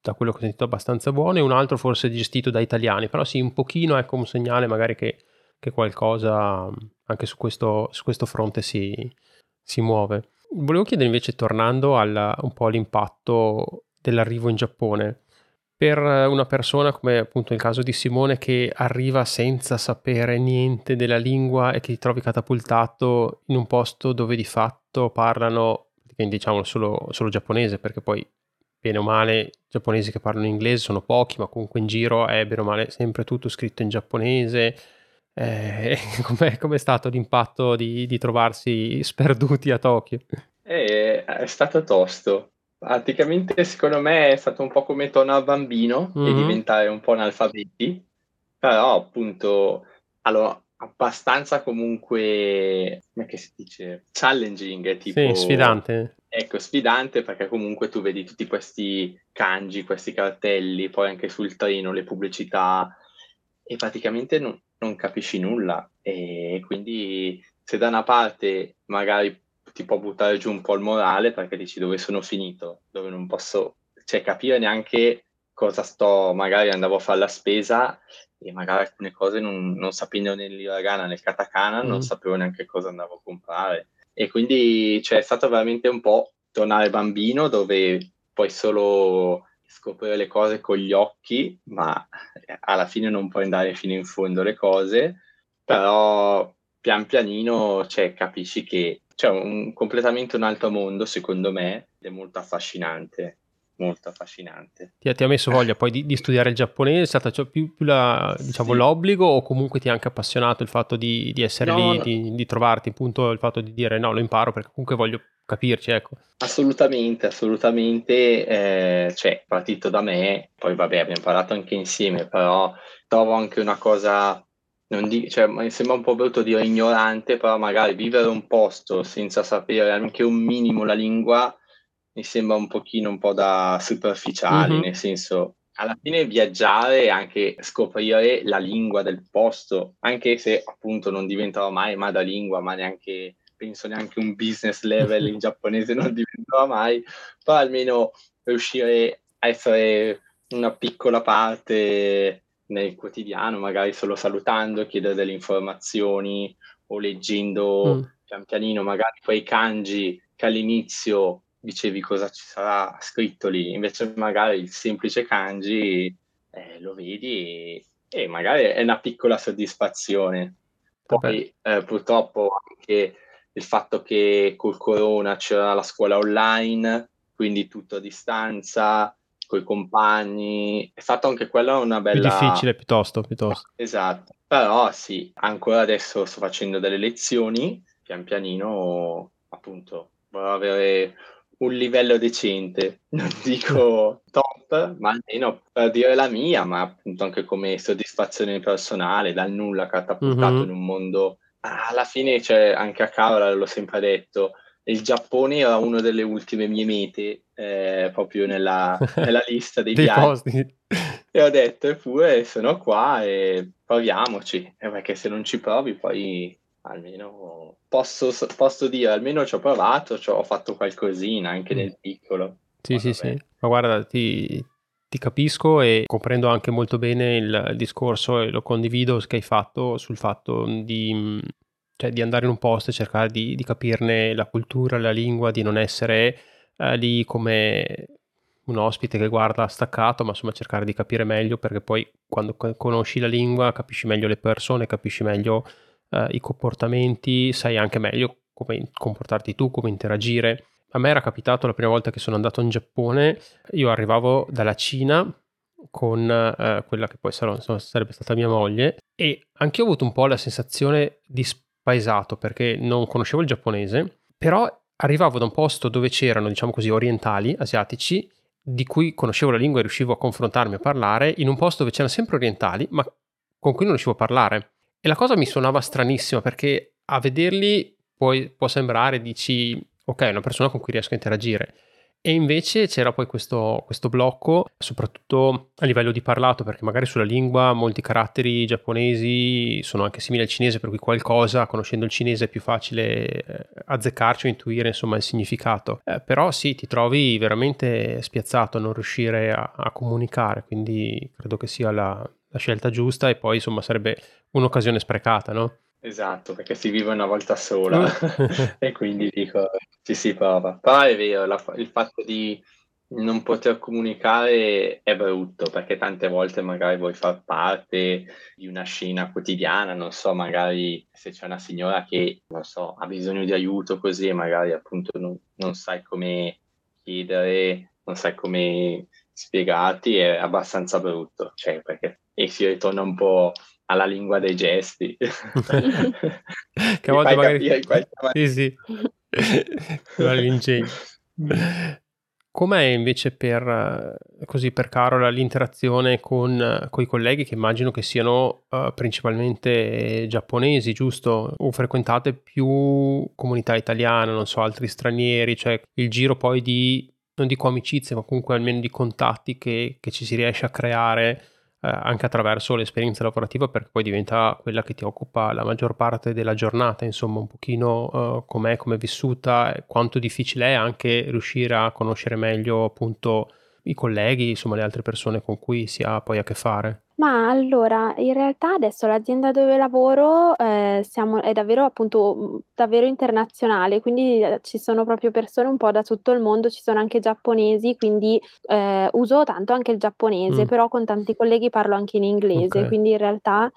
S1: da quello che ho sentito abbastanza buono, e un altro forse gestito da italiani, però sì, un pochino ecco un segnale magari che che qualcosa anche su questo, su questo fronte si, si, muove. Volevo chiedere invece, tornando al, un po' all'impatto dell'arrivo in Giappone, per una persona come appunto il caso di Simone che arriva senza sapere niente della lingua e che ti trovi catapultato in un posto dove di fatto parlano, diciamo solo, solo giapponese, perché poi bene o male giapponesi che parlano inglese sono pochi, ma comunque in giro è bene o male sempre tutto scritto in giapponese eh, [LAUGHS] com'è, com'è, stato l'impatto di, di, trovarsi sperduti a Tokyo?
S3: Eh, è stato tosto. Praticamente, secondo me, è stato un po' come tornare a bambino mm-hmm. e diventare un po' analfabeti, però appunto, allora, abbastanza comunque, come si dice, challenging, tipo...
S1: Sì, sfidante.
S3: Ecco, sfidante perché comunque tu vedi tutti questi kanji, questi cartelli, poi anche sul treno, le pubblicità, e praticamente non, non capisci nulla e quindi se da una parte magari ti può buttare giù un po' il morale perché dici dove sono finito, dove non posso cioè, capire neanche cosa sto, magari andavo a fare la spesa e magari alcune cose non, non sapendo nell'iragana, nel katakana, mm. non sapevo neanche cosa andavo a comprare. E quindi cioè, è stato veramente un po' tornare bambino dove puoi solo scoprire le cose con gli occhi, ma alla fine non puoi andare fino in fondo le cose, però pian pianino cioè, capisci che c'è un, completamente un altro mondo, secondo me, ed è molto affascinante molto affascinante.
S1: Ti, ti, ha messo voglia poi di, di, studiare il giapponese? È stato cioè, più, più la, diciamo, sì. l'obbligo o comunque ti ha anche appassionato il fatto di, di essere no, lì, no. Di, di, trovarti, appunto il fatto di dire no, lo imparo perché comunque voglio capirci, ecco.
S3: Assolutamente, assolutamente, eh, cioè, partito da me, poi vabbè abbiamo parlato anche insieme, però trovo anche una cosa non di, cioè, mi sembra un po' brutto dire ignorante, però magari vivere un posto senza sapere anche un minimo la lingua mi sembra un pochino un po' da superficiali, mm-hmm. nel senso alla fine viaggiare e anche scoprire la lingua del posto, anche se appunto non diventerò mai madrelingua, ma neanche penso neanche un business level in [LAUGHS] giapponese non diventerò mai, però almeno riuscire a essere una piccola parte nel quotidiano, magari solo salutando, chiedere delle informazioni o leggendo mm. pian pianino magari quei kanji che all'inizio dicevi cosa ci sarà scritto lì, invece magari il semplice kanji eh, lo vedi e, e, magari è una piccola soddisfazione. Poi eh, purtroppo anche il fatto che col corona c'era la scuola online, quindi tutto a distanza, con i compagni, è stato anche quella una bella...
S1: Più difficile piuttosto, piuttosto.
S3: Esatto, però sì, ancora adesso sto facendo delle lezioni, pian pianino appunto vorrei avere un livello decente, [LAUGHS] non dico top, ma almeno per dire la mia, ma appunto anche come soddisfazione personale, dal nulla catapultato mm-hmm. in un mondo. Alla fine, cioè, anche a Carola l'ho sempre detto, il Giappone era una delle ultime mie mete, eh, proprio nella, [LAUGHS] nella lista dei, dei viaggi. E ho detto, eppure sono qua e proviamoci, eh, perché se non ci provi poi almeno posso, posso dire, almeno ci ho provato, ci ho fatto qualcosina anche mm. nel piccolo.
S1: Sì, sì, sì, ma guarda, ti, ti, capisco e comprendo anche molto bene il, il, discorso e lo condivido che hai fatto sul fatto di, cioè, di andare in un posto e cercare di, di, capirne la cultura, la lingua, di non essere eh, lì come un ospite che guarda staccato, ma insomma cercare di capire meglio perché poi quando conosci la lingua capisci meglio le persone, capisci meglio uh, i comportamenti, sai anche meglio come comportarti tu, come interagire. A me era capitato la prima volta che sono andato in Giappone, io arrivavo dalla Cina con uh, quella che poi sarà, sarebbe stata mia moglie e anche io ho avuto un po' la sensazione di spaesato perché non conoscevo il giapponese, però arrivavo da un posto dove c'erano, diciamo così, orientali, asiatici, di cui conoscevo la lingua e riuscivo a confrontarmi a parlare, in un posto dove c'erano sempre orientali, ma con cui non riuscivo a parlare. E la cosa mi suonava stranissima perché a vederli puoi, può sembrare, dici, ok, è una persona con cui riesco a interagire. E invece c'era poi questo, questo, blocco, soprattutto a livello di parlato, perché magari sulla lingua molti caratteri giapponesi sono anche simili al cinese, per cui qualcosa, conoscendo il cinese, è più facile eh, azzeccarci o intuire insomma il significato. Eh, però sì, ti trovi veramente spiazzato a non riuscire a, a comunicare, quindi credo che sia la, la scelta giusta e poi insomma sarebbe un'occasione sprecata, no?
S3: Esatto, perché si vive una volta sola [LAUGHS] e quindi dico ci si prova. Però è vero, la, il fatto di non poter comunicare è brutto perché tante volte magari vuoi far parte di una scena quotidiana, non so, magari se c'è una signora che, non so, ha bisogno di aiuto così e magari appunto non, non sai come chiedere, non sai come spiegarti, è abbastanza brutto, cioè perché e si ritorna un po' alla lingua dei gesti. [LAUGHS] [LAUGHS]
S1: che a volte magari... Sì, sì. [LAUGHS] Com'è invece per, così per Carola l'interazione con, con, i colleghi che immagino che siano uh, principalmente giapponesi, giusto? O frequentate più comunità italiana, non so, altri stranieri, cioè il giro poi di, non dico amicizie, ma comunque almeno di contatti che, che ci si riesce a creare eh, anche attraverso l'esperienza lavorativa perché poi diventa quella che ti occupa la maggior parte della giornata, insomma un pochino eh, com'è, è vissuta, quanto difficile è anche riuscire a conoscere meglio appunto i colleghi, insomma le altre persone con cui si ha poi a che fare.
S2: Ma allora, in realtà adesso l'azienda dove lavoro, ehm, siamo è davvero appunto, davvero internazionale, quindi, ehm, ci sono proprio persone un po' da tutto il mondo, ci sono anche giapponesi, quindi, ehm, uso tanto anche il giapponese, Mh. però con tanti colleghi parlo anche in inglese, Okay. quindi in realtà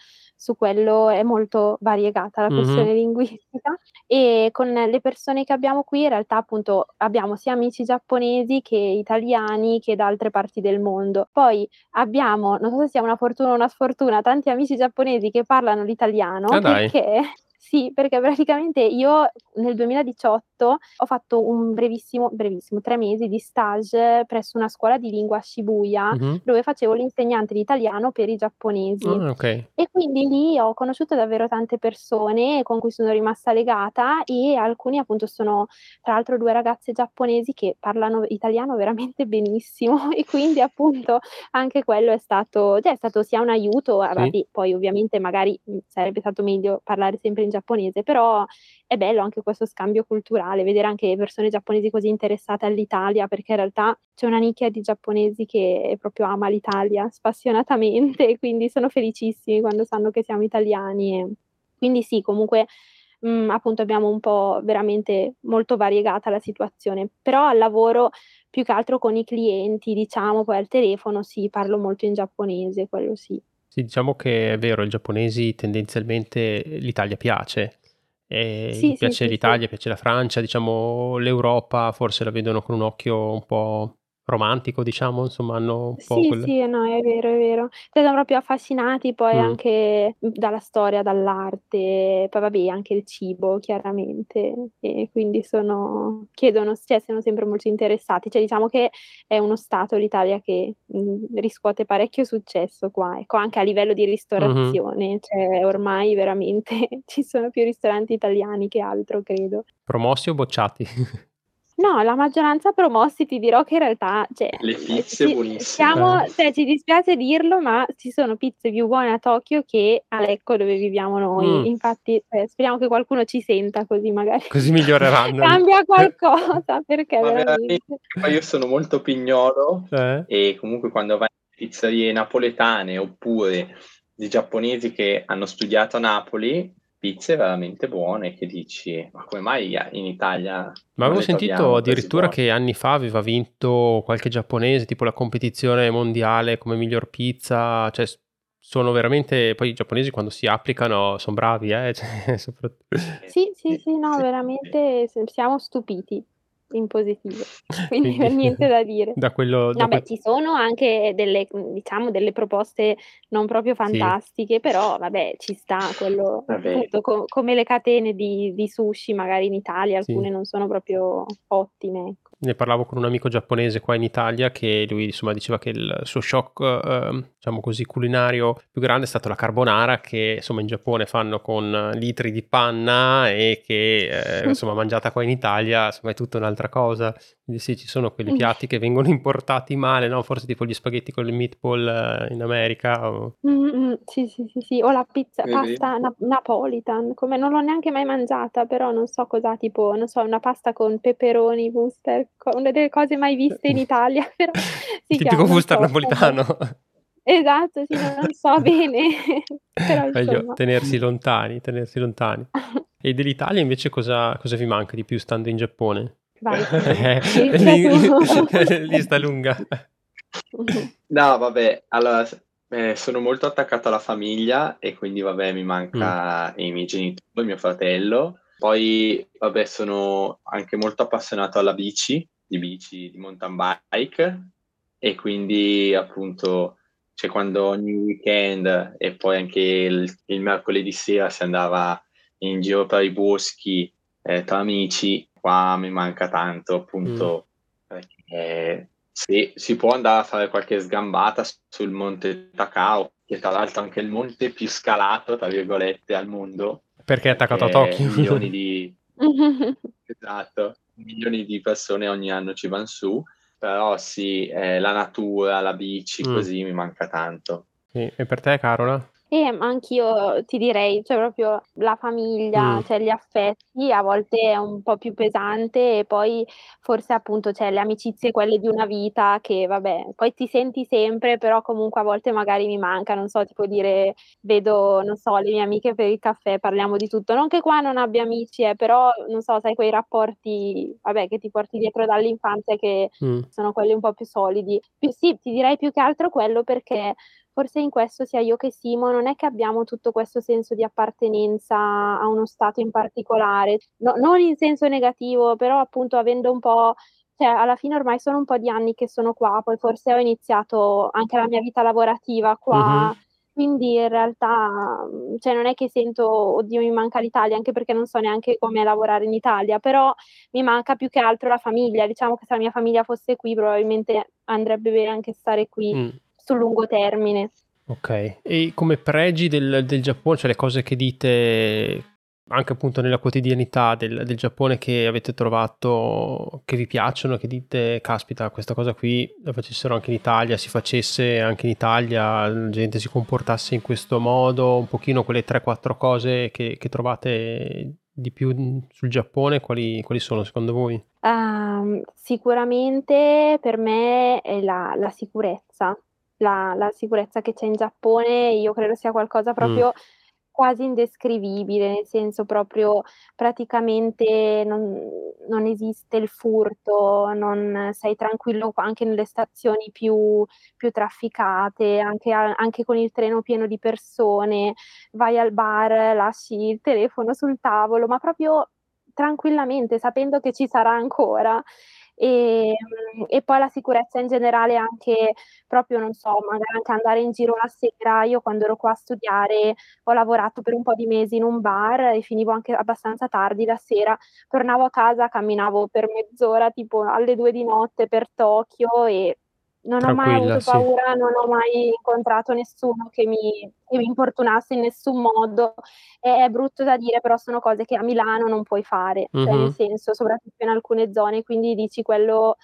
S2: su quello è molto variegata la Mh-mh. questione linguistica. E con le persone che abbiamo qui in realtà appunto abbiamo sia amici giapponesi che italiani che da altre parti del mondo. Poi abbiamo, non so se sia una fortuna o una sfortuna, tanti amici giapponesi che parlano l'italiano Ah perché sì, perché praticamente io nel 2018 ho fatto un brevissimo, brevissimo, tre mesi di stage presso una scuola di lingua a Shibuya, Mh-mh. dove facevo l'insegnante di italiano per i giapponesi.
S1: Ah, okay.
S2: E quindi lì ho conosciuto davvero tante persone con cui sono rimasta legata e alcuni appunto sono tra l'altro due ragazze giapponesi che parlano italiano veramente [LAUGHS] benissimo e quindi appunto anche quello è stato, cioè è stato sia un aiuto, Sì. poi ovviamente magari sarebbe stato meglio parlare sempre in giapponese, però è bello anche questo scambio culturale, vedere anche persone giapponesi così interessate all'Italia, perché in realtà c'è una nicchia di giapponesi che proprio ama l'Italia [LAUGHS] spassionatamente, [LAUGHS] quindi sono felicissimi quando sanno che siamo italiani. E quindi sì, comunque mh, mhmm, appunto abbiamo un po' veramente molto variegata la situazione, però al lavoro più che altro con i clienti, diciamo, poi al telefono sì, parlo molto in giapponese, quello sì.
S1: Sì, diciamo che è vero, ai giapponesi tendenzialmente l'Italia piace. E
S2: Sì, sì,
S1: piace
S2: sì, sì.
S1: l'Italia, piace la Francia, diciamo l'Europa forse la vedono con un occhio un po' romantico, diciamo, insomma hanno un po'
S2: Sì,
S1: quel
S2: sì, no, è vero, è vero. Cioè sono proprio affascinati poi
S1: Mh.
S2: anche, mhmm, dalla storia, dall'arte, poi vabbè anche il cibo chiaramente, e quindi sono chiedono cioè sono sempre molto interessati. Cioè diciamo che è uno stato l'Italia che, mhmm, riscuote parecchio successo qua, ecco, anche a livello di
S1: Mh-mh.
S2: ristorazione, cioè ormai veramente [LAUGHS] ci sono più ristoranti italiani che altro credo.
S1: Promossi o bocciati? [LAUGHS]
S2: No, la maggioranza promossi ti dirò che in realtà, cioè,
S3: Le
S2: ehm,
S3: pizze
S2: ci
S3: buonissime.
S2: siamo
S1: Eh.
S2: cioè ci dispiace dirlo, ma ci sono pizze più buone a Tokyo che a Lecco dove viviamo noi. Infatti, cioè, speriamo che qualcuno ci senta così magari
S1: Così miglioreranno [LAUGHS]
S2: cambia qualcosa, perché
S3: Ma veramente,
S2: veramente
S3: io sono molto pignolo
S1: Eh?
S3: e comunque quando vai in pizzerie napoletane oppure di giapponesi che hanno studiato a Napoli, pizze veramente buone che dici: "Ma come mai in Italia
S1: Ma avevo sentito addirittura
S3: buone?"
S1: che anni fa aveva vinto qualche giapponese, tipo la competizione mondiale come miglior pizza, cioè sono veramente poi i giapponesi quando si applicano son bravi, eh, [LAUGHS] cioè soprat
S2: Sì, sì,
S3: Sì,
S2: no, veramente siamo stupiti in positivo, [LAUGHS] quindi
S1: Quindi
S2: niente da dire. [LAUGHS]
S1: da quello da
S2: No, beh,
S1: quel
S2: ci sono anche delle diciamo delle proposte non proprio
S1: Sì.
S2: fantastiche, però vabbè ci sta quello appunto co come le catene di di sushi magari in Italia
S1: Sì.
S2: alcune non sono proprio ottime, ecco.
S1: Ne parlavo con un amico giapponese qua in Italia che lui insomma diceva che il suo shock eh, diciamo così culinario più grande è stato la carbonara che insomma in Giappone fanno con litri di panna e che eh, [LAUGHS] insomma mangiata qua in Italia insomma è tutta un'altra cosa quindi sì ci sono quelli piatti che vengono [LAUGHS] importati male no? forse tipo gli spaghetti con le meatball in America o...
S2: mm-hmm, sì sì sì sì o la pizza pasta na- napolitan come non l'ho neanche mai mangiata però non so cosa tipo non so una pasta con peperoni Worcester una delle cose mai viste in [LAUGHS] Italia. [LAUGHS] Però
S1: Tipico Worcester so, napolitano.
S2: Esatto, sì, non so bene. però,
S1: Meglio tenersi lontani, tenersi lontani. E dell'Italia invece cosa, cosa vi manca di più stando in Giappone?
S2: Vai. [LAUGHS]
S1: Eh, lista [LAUGHS] lunga.
S3: No, vabbè, allora eh, sono molto attaccato alla famiglia e quindi vabbè mi manca mm. i miei genitori, mio fratello. Poi vabbè sono anche molto appassionato alla bici di bici, di mountain bike e quindi appunto cioè quando ogni weekend e poi anche il, il mercoledì sera si andava in giro per i boschi eh, tra amici, qua mi manca tanto appunto mm. perché sì, si può andare a fare qualche sgambata sul monte Takao, che tra l'altro è anche il monte più scalato, tra virgolette, al mondo.
S1: Perché è attaccato a Tokyo.
S3: Milioni di... [LAUGHS] esatto milioni di persone ogni anno ci vanno su, però sì, eh, la natura, la bici, mm. così mi manca tanto.
S1: Sì. E per te, Carola?
S2: Ma anch'io ti direi, cioè proprio la famiglia, mm. cioè gli affetti a volte è un po' più pesante e poi forse appunto c'è le amicizie, quelle di una vita che vabbè, poi ti senti sempre, però comunque a volte magari mi manca, non so, tipo dire, vedo, non so, le mie amiche per il caffè, parliamo di tutto, non che qua non abbia amici, eh, però non so, sai, quei rapporti, vabbè, che ti porti dietro dall'infanzia che mm. sono quelli un po' più solidi. Più, sì, ti direi più che altro quello perché forse in questo sia io che Simo, non è che abbiamo tutto questo senso di appartenenza a uno stato in particolare, no, non in senso negativo, però appunto avendo un po', cioè alla fine ormai sono un po' di anni che sono qua, poi forse ho iniziato anche la mia vita lavorativa qua. Mm-hmm. Quindi in realtà cioè non è che sento, oddio, mi manca l'Italia, anche perché non so neanche come lavorare in Italia, però mi manca più che altro la famiglia. Diciamo che se la mia famiglia fosse qui, probabilmente andrebbe bene anche stare qui. Mm sul lungo termine.
S1: Ok, e come pregi del, del Giappone, cioè le cose che dite anche appunto nella quotidianità del, del, Giappone che avete trovato, che vi piacciono, che dite, caspita, questa cosa qui la facessero anche in Italia, si facesse anche in Italia, la gente si comportasse in questo modo, un pochino quelle 3-4 cose che, che, trovate di più sul Giappone, quali, quali sono secondo voi?
S2: Uh, sicuramente per me è la, la sicurezza, la, la sicurezza che c'è in Giappone, io credo sia qualcosa mm. proprio quasi indescrivibile, nel senso proprio praticamente non, non esiste il furto, non sei tranquillo anche nelle stazioni più, più trafficate, anche, anche, con il treno pieno di persone, vai al bar, lasci il telefono sul tavolo, ma proprio tranquillamente, sapendo che ci sarà ancora. E, ehm, e poi la sicurezza in generale anche proprio, non so, magari anche andare in giro la sera. Io quando ero qua a studiare ho lavorato per un po' di mesi in un bar e finivo anche abbastanza tardi la sera. Tornavo a casa, camminavo per mezz'ora, tipo alle due di notte per Tokyo e non ho mai avuto sì. paura, non ho mai incontrato nessuno che mi, che mi importunasse in nessun modo. È, è, brutto da dire, però sono cose che a Milano non puoi fare, mm-hmm. cioè nel senso, soprattutto in alcune zone, quindi dici quello...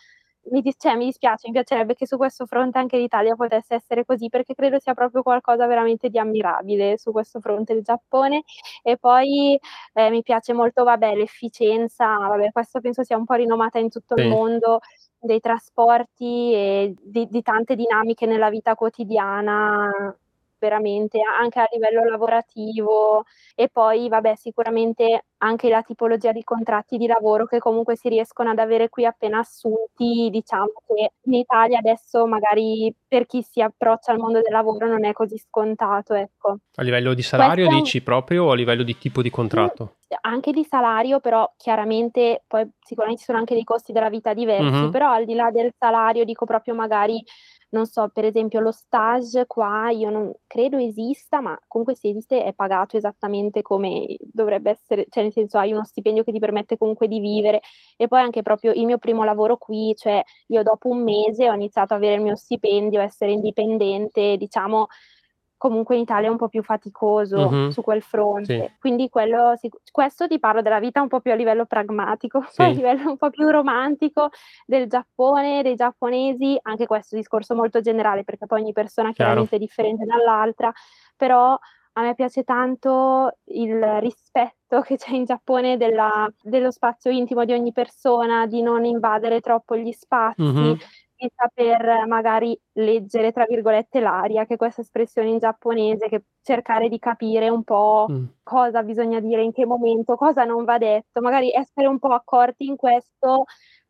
S2: Mi, dis- cioè, mi dispiace, mi piacerebbe che su questo fronte anche l'Italia potesse essere così, perché credo sia proprio qualcosa veramente di ammirabile su questo fronte il Giappone. E poi eh, mi piace molto, vabbè, l'efficienza, vabbè, questo penso sia un po' rinomata in tutto sì. il mondo, dei trasporti e di, di tante dinamiche nella vita quotidiana veramente anche a livello lavorativo e poi vabbè sicuramente anche la tipologia di contratti di lavoro che comunque si riescono ad avere qui appena assunti, diciamo che in Italia adesso magari per chi si approccia al mondo del lavoro non è così scontato, ecco.
S1: A livello di salario Questo... dici proprio o a livello di tipo di contratto?
S2: Anche di salario, però chiaramente poi sicuramente ci sono anche dei costi della vita diversi, mm-hmm. però al di là del salario dico proprio magari non so, per esempio lo stage qua io non credo esista, ma comunque se esiste è pagato esattamente come dovrebbe essere, cioè nel senso hai uno stipendio che ti permette comunque di vivere. E poi anche proprio il mio primo lavoro qui, cioè io dopo un mese ho iniziato a avere il mio stipendio, essere indipendente, diciamo comunque in Italia è un po' più faticoso mm-hmm. su quel fronte. Sì. Quindi quello, questo ti parlo della vita un po' più a livello pragmatico, [LAUGHS] sì. poi a livello un po' più romantico del Giappone, dei giapponesi, anche questo discorso molto generale perché poi ogni persona chiaramente è differente dall'altra, però a me piace tanto il rispetto che c'è in Giappone della, dello spazio intimo di ogni persona, di non invadere troppo gli spazi, mm-hmm di saper magari leggere, tra virgolette, l'aria, che è questa espressione in giapponese, che cercare di capire un po' mm. cosa bisogna dire, in che momento, cosa non va detto, magari essere un po' accorti in questo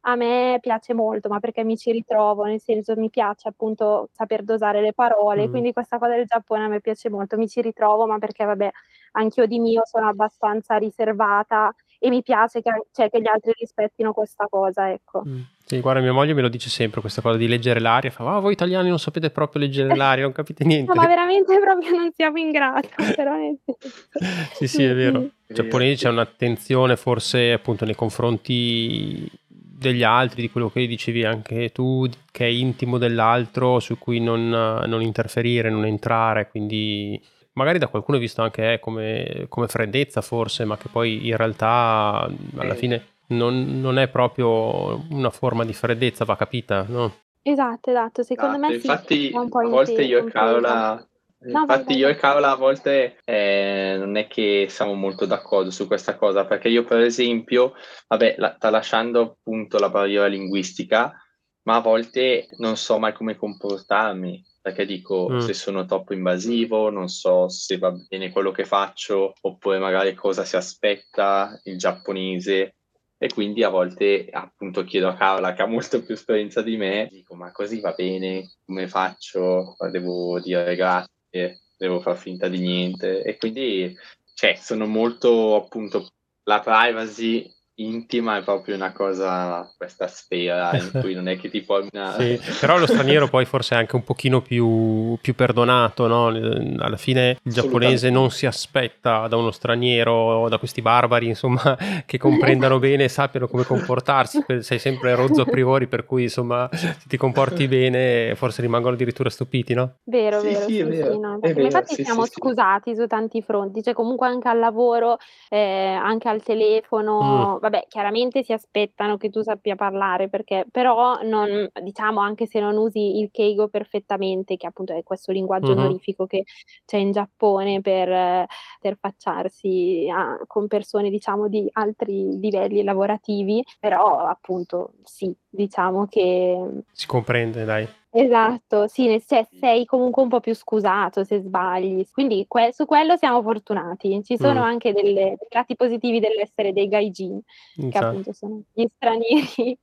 S2: a me piace molto, ma perché mi ci ritrovo, nel senso mi piace appunto saper dosare le parole, mm. quindi questa cosa del Giappone a me piace molto, mi ci ritrovo, ma perché vabbè, anch'io di mio sono abbastanza riservata e mi piace che, cioè, che gli altri rispettino questa cosa, ecco.
S1: Mm. Sì, guarda, mia moglie me lo dice sempre questa cosa di leggere l'aria. Fa, oh, voi italiani non sapete proprio leggere l'aria, non capite [LAUGHS] niente.
S2: no, ma veramente proprio non siamo in grado. [LAUGHS] Però [LAUGHS]
S1: sì, sì, è vero. I giapponesi c'è un'attenzione forse appunto nei confronti degli altri, di quello che dicevi anche tu, che è intimo dell'altro, su cui non, non interferire, non entrare, quindi magari da qualcuno è visto anche eh, come, come, freddezza forse, ma che poi in realtà alla fine non, non, è proprio una forma di freddezza, va capita, no?
S2: Esatto, esatto, secondo esatto. me
S3: infatti, sì, a volte io e Carola... No, Infatti io e Carola a volte eh, non è che siamo molto d'accordo su questa cosa, perché io per esempio, vabbè, la, tralasciando appunto la barriera linguistica, ma a volte non so mai come comportarmi, perché dico mm. se sono troppo invasivo, non so se va bene quello che faccio, oppure magari cosa si aspetta il giapponese e quindi a volte appunto chiedo a Carla che ha molto più esperienza di me, dico ma così va bene, come faccio? Devo dire grazie, devo far finta di niente e quindi cioè, sono molto appunto la privacy intima è proprio una cosa, questa sfera in [LAUGHS] cui non è che ti puoi...
S1: sì, però lo straniero poi forse è anche un pochino più, più perdonato, no? Alla fine il giapponese non si aspetta da uno straniero, da questi barbari, insomma, [LAUGHS] che comprendano [LAUGHS] bene e sappiano come comportarsi, sei sempre rozzo a priori, per cui insomma, se ti comporti bene forse rimangono addirittura stupiti, no?
S2: Vero, sì, vero, sì, sì, vero. no? vero, infatti sì, siamo scusati su tanti fronti, cioè comunque anche al lavoro, eh, anche al telefono, mm vabbè, chiaramente si aspettano che tu sappia parlare, perché però non, diciamo, anche se non usi il Keigo perfettamente, che appunto è questo linguaggio mm-hmm. onorifico che c'è in Giappone per interfacciarsi a, con persone, diciamo, di altri livelli lavorativi, però appunto sì, diciamo che...
S1: Si comprende, dai.
S2: Esatto, sì, cioè sei comunque un po' più scusato se sbagli, quindi que- su quello siamo fortunati. Ci sono mm. anche delle, dei lati positivi dell'essere dei gaijin, che esatto. appunto sono gli stranieri [LAUGHS]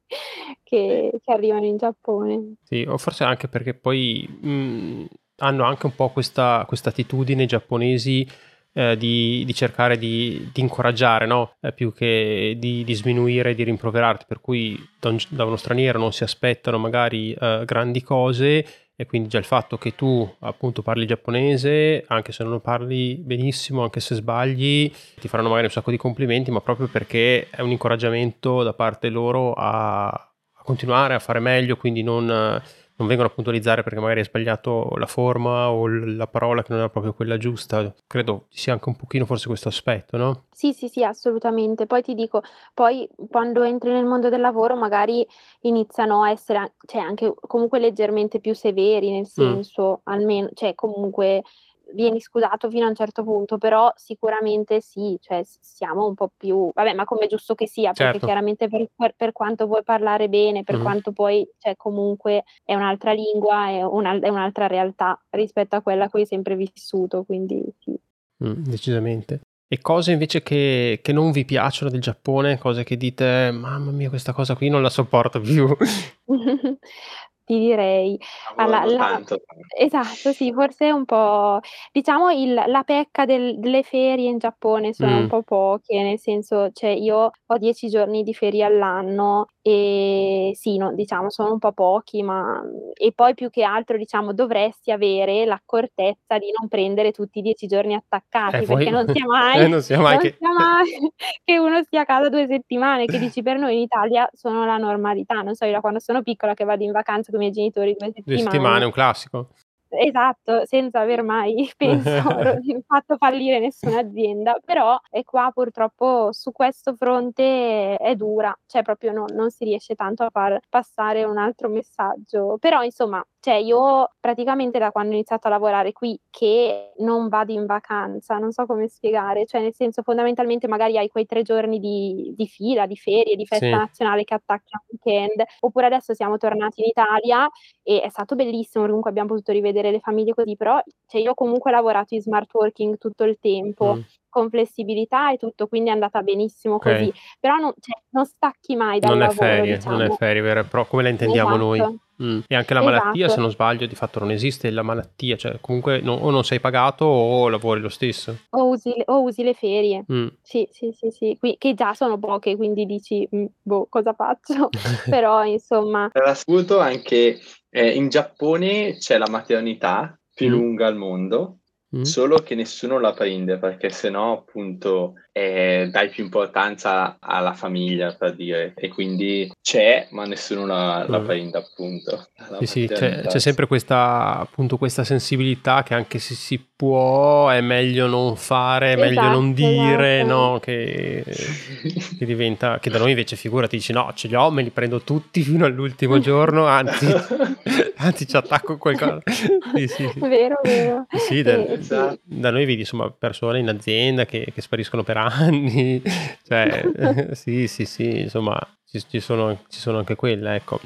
S2: che, che, arrivano in Giappone.
S1: Sì, o forse anche perché poi mh, mm, hanno anche un po' questa, questa attitudine giapponesi di, di, cercare di, di incoraggiare, no? eh, più che di, di sminuire di rimproverarti, per cui da, un, da, uno straniero non si aspettano magari eh, grandi cose e quindi già il fatto che tu appunto parli giapponese, anche se non lo parli benissimo, anche se sbagli, ti faranno magari un sacco di complimenti, ma proprio perché è un incoraggiamento da parte loro a, a continuare a fare meglio, quindi non non vengono a puntualizzare perché magari hai sbagliato la forma o la parola che non era proprio quella giusta. Credo ci sia anche un pochino forse questo aspetto, no?
S2: Sì, sì, sì, assolutamente. Poi ti dico, poi quando entri nel mondo del lavoro magari iniziano a essere, cioè anche comunque leggermente più severi, nel mm. senso, mm. almeno, cioè comunque vieni scusato fino a un certo punto, però sicuramente sì, cioè siamo un po' più, vabbè, ma come è giusto che sia, perché certo. chiaramente per, per, per, quanto vuoi parlare bene, per mm. quanto poi, cioè comunque è un'altra lingua, è, una, è, un'altra realtà rispetto a quella che hai sempre vissuto, quindi sì.
S1: Mm, decisamente. E cose invece che, che, non vi piacciono del Giappone, cose che dite, mamma mia, questa cosa qui non la sopporto più. [LAUGHS]
S2: ti direi. Alla, la, esatto, sì, forse è un po', diciamo, il, la pecca del, delle ferie in Giappone sono mm. un po' poche, nel senso, cioè io ho dieci giorni di ferie all'anno e sì, no, diciamo sono un po' pochi, ma e poi più che altro diciamo dovresti avere l'accortezza di non prendere tutti i dieci giorni attaccati,
S1: Eh,
S2: perché
S1: poi
S2: non sia [LAUGHS] mai
S1: eh, non sia mai
S2: non
S1: che
S2: sia mai [LAUGHS] che uno stia a casa 2 settimane, che dici per noi in Italia sono la normalità. Non so, io da quando sono piccola che vado in vacanza con i miei genitori 2
S1: 2 settimane,
S2: settimane
S1: un classico.
S2: Esatto, senza aver mai [LAUGHS] penso fatto fallire nessuna azienda, però e qua purtroppo su questo fronte è dura, cioè proprio non non si riesce tanto a far passare un altro messaggio. Però insomma, cioè io praticamente da quando ho iniziato a lavorare qui che non vado in vacanza, non so come spiegare, cioè nel senso fondamentalmente magari hai quei 3 giorni di di fila, di ferie, di festa
S1: Sì.
S2: nazionale che attacchi al weekend, oppure adesso siamo tornati in Italia e è stato bellissimo, comunque abbiam potuto rivedere le famiglie così, però cioè io comunque ho lavorato in smart working tutto il tempo,
S1: Mh.
S2: con flessibilità e tutto, quindi è andata benissimo
S1: Okay.
S2: così. Però non cioè non stacchi mai dal
S1: Non è
S2: lavoro,
S1: ferie, non è
S2: diciamo.
S1: ferie vere e pro come la intendiamo noi.
S2: Esatto.
S1: Mh. E anche la malattia, se
S2: Esatto.
S1: non sbaglio, di fatto non esiste la malattia, cioè comunque no o non sei pagato o lavori lo stesso.
S2: O usi le o usi le ferie.
S1: Mh.
S2: Sì, sì, sì, sì, qui che già sono poche, quindi dici: "Mh, boh, cosa faccio?" [LAUGHS] Però insomma
S3: Per assurdo anche, ehm, in Giappone c'è la maternità più
S1: Mh.
S3: lunga al mondo,
S1: Mh.
S3: solo che nessuno la prende, perché se no appunto, ehm, dai più importanza alla famiglia per dire, e quindi c'è, ma nessuno la la
S1: Mh.
S3: prende appunto, la
S1: Sì, sì, c'è c'è sempre questa appunto questa sensibilità che anche se si può è meglio non fare, è meglio non
S2: Esatto,
S1: dire,
S2: esatto.
S1: no, che che diventa che da noi invece figurati dici: "No, ce li ho, me li prendo tutti fino all'ultimo [LAUGHS] giorno, anzi anzi ci attacco qualcosa". Sì, sì, sì.
S2: Vero, vero.
S1: Sì, da.
S3: Esatto.
S1: da noi vedi insomma persone in azienda che che spariscono per anni, [LAUGHS] cioè [LAUGHS] sì, sì, sì, insomma ci sono ci sono anche quelle, ecco.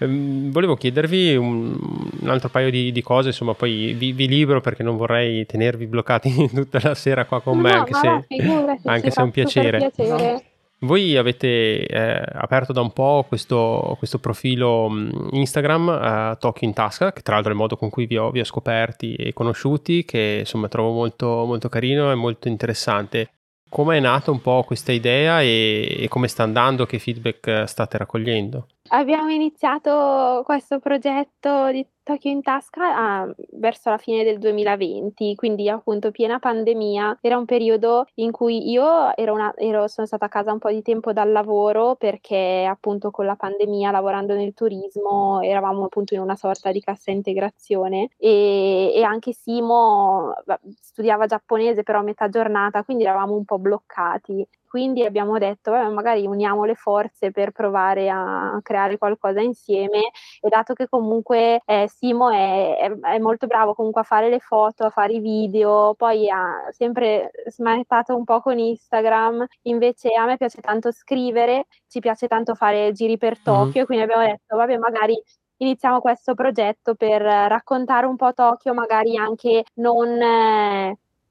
S1: Ehm, volevo chiedervi un un altro paio di di cose, insomma poi vi vi libero perché non vorrei tenervi bloccati [LAUGHS] tutta la sera qua con
S2: No,
S1: me,
S2: no,
S1: anche se
S2: figurati,
S1: anche se è un piacere.
S2: piacere.
S1: Voi avete, ehm, aperto da un po' questo questo profilo, mhmm, Instagram, ehm, Tokyo in Tasca, che tra l'altro è il modo con cui vi ho vi ho scoperti e conosciuti, che insomma trovo molto molto carino e molto interessante. Come è nata un po' questa idea e e come sta andando? Che feedback state raccogliendo?
S2: Abbiamo iniziato questo progetto di Tokyo in Tasca a verso la fine del 2020, quindi appunto piena pandemia. Era un periodo in cui io ero una ero sono stata a casa un po' di tempo dal lavoro perché appunto con la pandemia, lavorando nel turismo, eravamo appunto in una sorta di cassa integrazione e e anche Simo va studiava giapponese però a metà giornata, quindi eravamo un po' bloccati. Quindi abbiamo detto: "Vabbè, magari uniamo le forze per provare a creare qualcosa insieme." E dato che comunque, ehm, Simo è è è molto bravo comunque a fare le foto, a fare i video, poi ha sempre smanettato un po' con Instagram, invece a me piace tanto scrivere, ci piace tanto fare giri per
S1: Mh-mh.
S2: Tokyo e quindi abbiamo detto: "Vabbè, magari iniziamo questo progetto per raccontare un po' Tokyo, magari anche non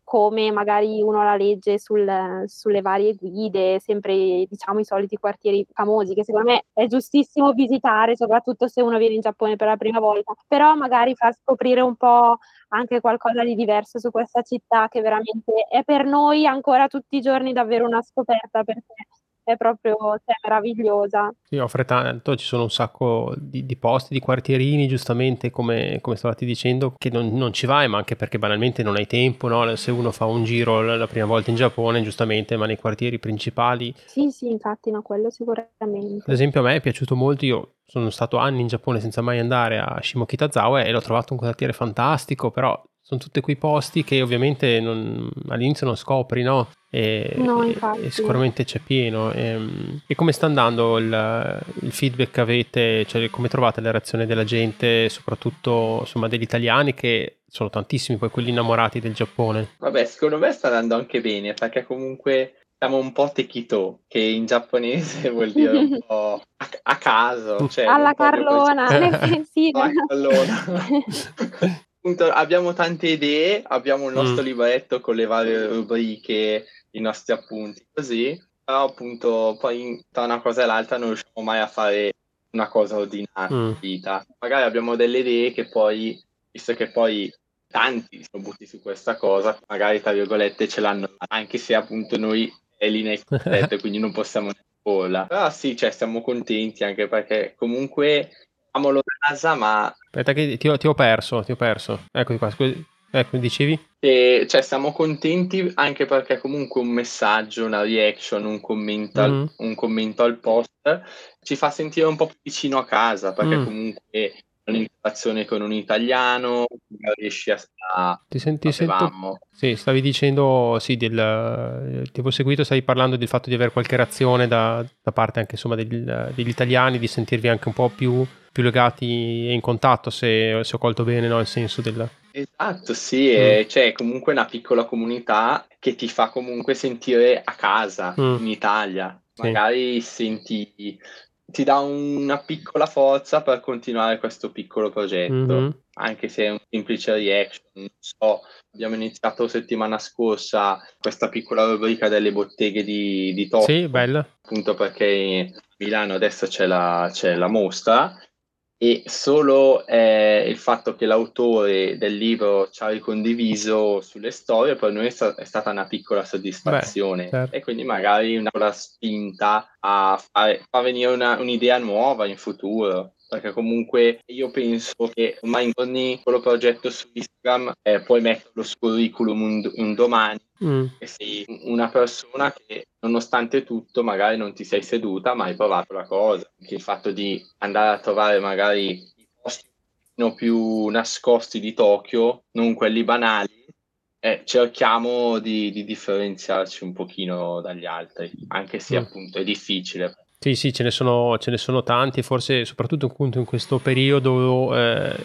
S2: come magari uno la legge sul sulle varie guide, sempre diciamo i soliti quartieri famosi, che secondo me è giustissimo visitare, soprattutto se uno viene in Giappone per la prima volta, però magari far scoprire un po' anche qualcosa di diverso su questa città che veramente è per noi ancora tutti i giorni davvero una scoperta, perché è proprio cioè meravigliosa.
S1: Sì, offre tanto, ci sono un sacco di di posti, di quartierini, giustamente come come stavate dicendo, che non non ci vai, ma anche perché banalmente non hai tempo, no, se uno fa un giro la prima volta in Giappone, giustamente, ma nei quartieri principali
S2: Sì, sì, infatti, no, quello
S1: Ad
S2: sicuramente.
S1: esempio a me è piaciuto molto, io sono stato anni in Giappone senza mai andare a Shimokitazawa e l'ho trovato un quartiere fantastico, però son tutti quei posti che ovviamente non all'inizio non scopri, no, e
S2: No,
S1: e e sicuramente c'è pieno. Ehm, e come sta andando il il feedback che avete, cioè come trovate la reazione della gente, soprattutto insomma degli italiani che sono tantissimi poi quelli innamorati del Giappone?
S3: Vabbè, secondo me sta andando anche bene, perché comunque siamo un po' Tekito, che in giapponese [LAUGHS] vuol dire un po' a caso, cioè
S2: Alla Carlona, [LAUGHS] sì, [LAUGHS]
S3: alla
S2: no.
S3: Carlona. Appunto, abbiamo tante idee, abbiamo il nostro
S1: Mh.
S3: libretto con le varie rubriche, i nostri appunti, così, però appunto poi tra una cosa e l'altra non riusciamo mai a fare una cosa ordinaria in
S1: Mh.
S3: vita. Magari abbiamo delle idee che poi, visto che poi tanti sono buttati su questa cosa, magari tra virgolette ce l'hanno, anche se appunto noi è linea [LAUGHS] corretta, quindi non possiamo proporla. Però sì, cioè, siamo contenti anche perché comunque amiamo casa, ma...
S1: Aspetta che ti ho, ti ho perso, ti ho perso. Eccoci qua, scusi. Ecco, dicevi?
S3: E, cioè, siamo contenti anche perché comunque un messaggio, una reaction, un commento, mm-hmm. al, un commento al post ci fa sentire un po' più vicino a casa perché mm. comunque un'interazione con un italiano, riesci a... a
S1: ti senti, sento... Sì, stavi dicendo, sì, del, ti avevo seguito, stavi parlando del fatto di avere qualche reazione da, da parte anche insomma degli, degli, italiani, di sentirvi anche un po' più, più legati e in contatto, se, se, ho colto bene no, il senso del...
S3: Esatto, sì, mm. è, cioè comunque una piccola comunità che ti fa comunque sentire a casa mm. in Italia. Magari sì. senti ti dà una piccola forza per continuare questo piccolo progetto, mm-hmm. anche se è un semplice reaction. Non so, abbiamo iniziato settimana scorsa questa piccola rubrica delle botteghe di, di Tokyo.
S1: Sì, bella.
S3: Appunto perché a Milano adesso c'è la, c'è la mostra e solo eh, il fatto che l'autore del libro ci ha ricondiviso sulle storie per noi è, sta- è stata una piccola soddisfazione. Beh, certo. e quindi magari una piccola spinta a fare, far venire una, un'idea nuova in futuro. Perché comunque io penso che ormai ogni quello progetto su Instagram eh, puoi metterlo sul curriculum un, un domani mm. e sei una persona che nonostante tutto magari non ti sei seduta ma hai provato la cosa anche il fatto di andare a trovare magari i posti più nascosti di Tokyo non quelli banali eh, cerchiamo di, di, differenziarci un pochino dagli altri anche se mm. appunto è difficile
S1: sì, sì, ce ne sono, ce ne sono tanti, forse soprattutto appunto in questo periodo eh,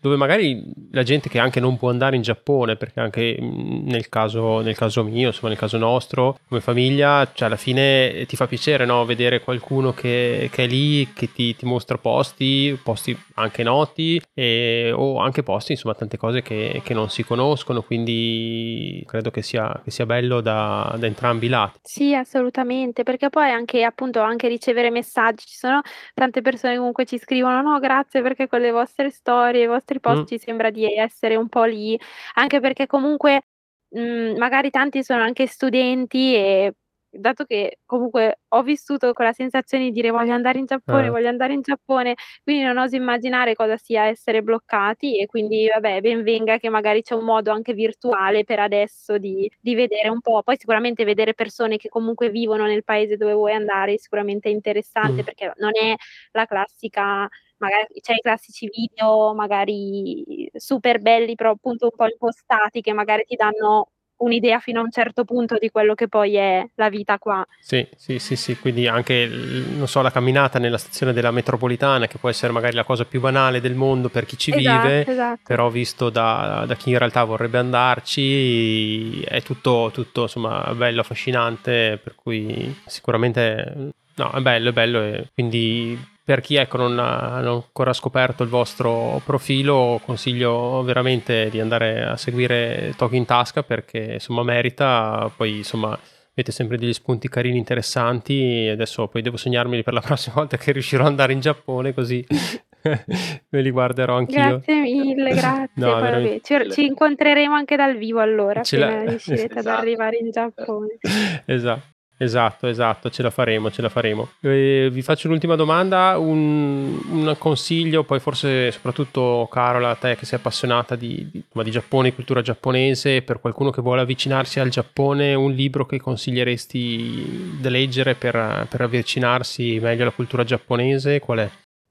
S1: dove magari la gente che anche non può andare in Giappone, perché anche nel caso, nel caso mio, insomma nel caso nostro, come famiglia, cioè alla fine ti fa piacere no? vedere qualcuno che, che, è lì, che ti, ti, mostra posti, posti anche noti, e, o anche posti, insomma tante cose che, che, non si conoscono, quindi credo che sia, che sia bello da, da, entrambi i lati.
S2: Sì, assolutamente, perché poi anche appunto anche ricevere messaggi, ci sono tante persone che comunque ci scrivono, no grazie perché con le vostre storie, i vostri post mm. ci sembra di essere un po' lì, anche perché comunque mh, mhmm, magari tanti sono anche studenti e dato che comunque ho vissuto con la sensazione di dire voglio andare in Giappone, eh. voglio andare in Giappone, quindi non oso immaginare cosa sia essere bloccati e quindi vabbè, ben venga che magari c'è un modo anche virtuale per adesso di, di vedere un po', poi sicuramente vedere persone che comunque vivono nel paese dove vuoi andare sicuramente è interessante mm. perché non è la classica magari c'è i classici video magari super belli, però appunto un po' impostati che magari ti danno un'idea fino a un certo punto di quello che poi è la vita qua.
S1: Sì, sì, sì, sì, quindi anche, non so, la camminata nella stazione della metropolitana, che può essere magari la cosa più banale del mondo per chi ci esatto, vive, esatto. però visto da, da, chi in realtà vorrebbe andarci, è tutto, tutto, insomma, bello, affascinante, per cui sicuramente, no, è bello, è bello, e quindi per chi ecco, non, ha, non, ancora scoperto il vostro profilo, consiglio veramente di andare a seguire in tasca perché insomma merita, poi insomma avete sempre degli spunti carini interessanti adesso poi devo segnarmeli per la [LAUGHS] prossima volta che riuscirò ad andare in Giappone così [LAUGHS] me li guarderò anch'io.
S2: Grazie mille, [LAUGHS] grazie. No, veramente... ci, ci, incontreremo anche dal vivo allora, Ce appena la... riuscirete esatto. ad arrivare in Giappone.
S1: esatto. Esatto, esatto, ce la faremo, ce la faremo. Eh, vi faccio un'ultima domanda, un, un, consiglio, poi forse soprattutto Carola, a te che sei appassionata di, di, di Giappone, cultura giapponese, per qualcuno che vuole avvicinarsi al Giappone, un libro che consiglieresti da leggere per, per avvicinarsi meglio alla cultura giapponese, qual è?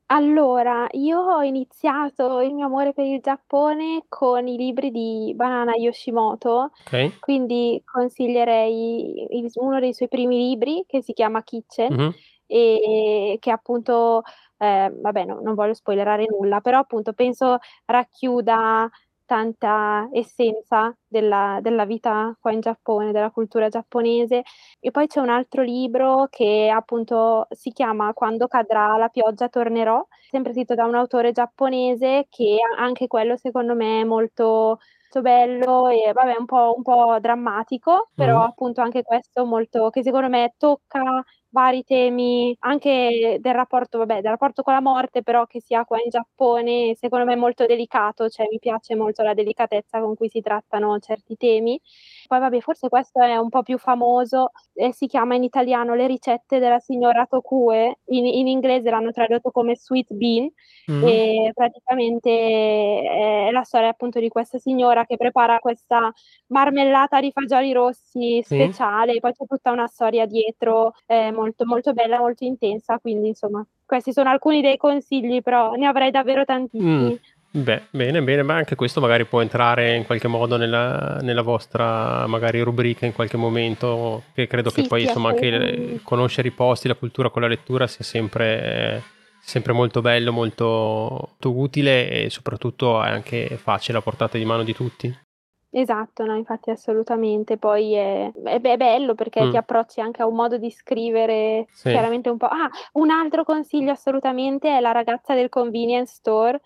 S2: Allora, io ho iniziato il mio amore per il Giappone con i libri di Banana Yoshimoto,
S1: Ok.
S2: quindi consiglierei il uno dei suoi primi libri che si chiama Kitchen
S1: Mhm.
S2: e che appunto, ehm, vabbè no non voglio spoilerare nulla, però appunto penso racchiuda tanta essenza della, della, vita qua in Giappone, della cultura giapponese. E poi c'è un altro libro che appunto si chiama Quando cadrà la pioggia tornerò, sempre scritto da un autore giapponese che anche quello secondo me è molto, molto bello e vabbè un po', un po drammatico, però mm. appunto anche questo molto che secondo me tocca vari temi anche del rapporto, vabbè, del rapporto con la morte, però che si ha qua in Giappone, secondo me è molto delicato, cioè mi piace molto la delicatezza con cui si trattano certi temi. Poi vabbè, forse questo è un po' più famoso, e si chiama in italiano Le ricette della signora Tokue, in, in inglese l'hanno tradotto come Sweet Bean, mm. e praticamente è la storia appunto di questa signora che prepara questa marmellata di fagioli rossi speciale, sì. poi c'è tutta una storia dietro eh, molto, molto bella, molto intensa, quindi insomma questi sono alcuni dei consigli, però ne avrei davvero tantissimi. Mm.
S1: Beh, bene, bene, ma anche questo magari può entrare in qualche modo nella, nella vostra magari rubrica in qualche momento, che credo sì, che poi insomma anche conoscere i posti, la cultura con la lettura sia sempre, sempre molto bello, molto, molto utile e soprattutto è anche facile a portata di mano di tutti.
S2: Esatto, no, infatti assolutamente. Poi è, è, è bello perché mm. ti approcci anche a un modo di scrivere sì. chiaramente un po'. Ah, un altro consiglio assolutamente è La ragazza del convenience store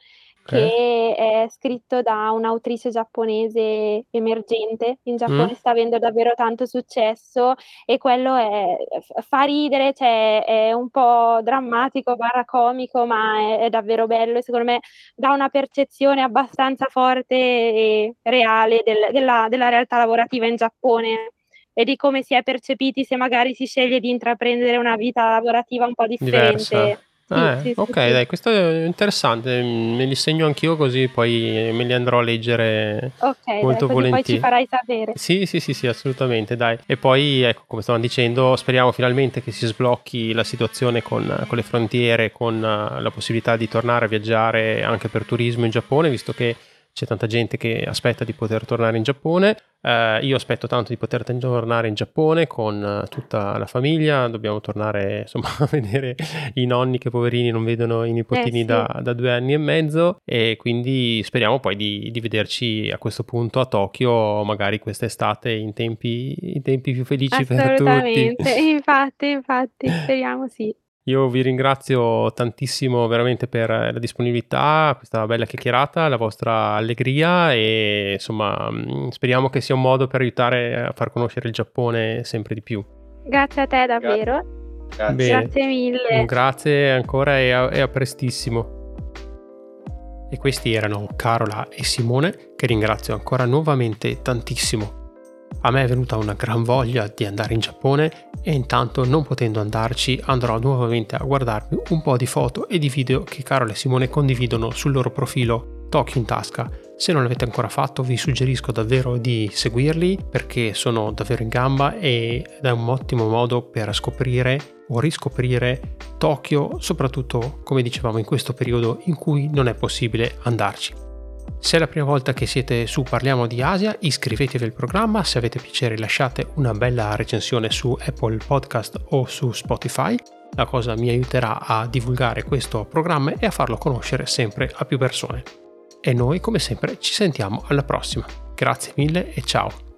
S2: che è scritto da un'autrice giapponese emergente. In Giappone mm. sta avendo davvero tanto successo e quello è, fa ridere, cioè è un po' drammatico, barra comico, ma è, è, davvero bello e secondo me dà una percezione abbastanza forte e reale del, della, della realtà lavorativa in Giappone e di come si è percepiti se magari si sceglie di intraprendere una vita lavorativa un po' differente. Diversa
S1: eh, sì, ok, sì. dai, questo è interessante, me li segno anch'io così poi me li andrò a leggere
S2: okay,
S1: molto
S2: dai,
S1: volentieri.
S2: poi ci farai sapere.
S1: Sì, sì, sì, sì, assolutamente, dai. E poi, ecco, come stavamo dicendo, speriamo finalmente che si sblocchi la situazione con, con le frontiere, con uh, la possibilità di tornare a viaggiare anche per turismo in Giappone, visto che c'è tanta gente che aspetta di poter tornare in Giappone. Uh, io aspetto tanto di poter tornare in Giappone con uh, tutta la famiglia. Dobbiamo tornare insomma [LAUGHS] a vedere i nonni che poverini non vedono i nipotini eh, sì. da, da, due anni e mezzo. E quindi speriamo poi di, di, vederci a questo punto a Tokyo, magari quest'estate in tempi, in tempi più felici per tutti.
S2: Assolutamente, [LAUGHS] infatti, infatti, speriamo sì.
S1: Io vi ringrazio tantissimo veramente per la disponibilità, questa bella chiacchierata, la vostra allegria e insomma mm, speriamo che sia un modo per aiutare a far conoscere il Giappone sempre di più.
S2: Grazie a te davvero. Grazie, Grazie mille.
S1: Grazie ancora e a, e a prestissimo. E questi erano Carola e Simone che ringrazio ancora nuovamente tantissimo a me è venuta una gran voglia di andare in Giappone e intanto non potendo andarci andrò nuovamente a guardarmi un po' di foto e di video che Carol e Simone condividono sul loro profilo Tokyo in tasca. Se non l'avete ancora fatto vi suggerisco davvero di seguirli perché sono davvero in gamba ed è un ottimo modo per scoprire o riscoprire Tokyo, soprattutto come dicevamo in questo periodo in cui non è possibile andarci. Se è la prima volta che siete su Parliamo di Asia, iscrivetevi al programma, se avete piacere lasciate una bella recensione su Apple Podcast o su Spotify. La cosa mi aiuterà a divulgare questo programma e a farlo conoscere sempre a più persone. E noi, come sempre, ci sentiamo alla prossima. Grazie mille e ciao!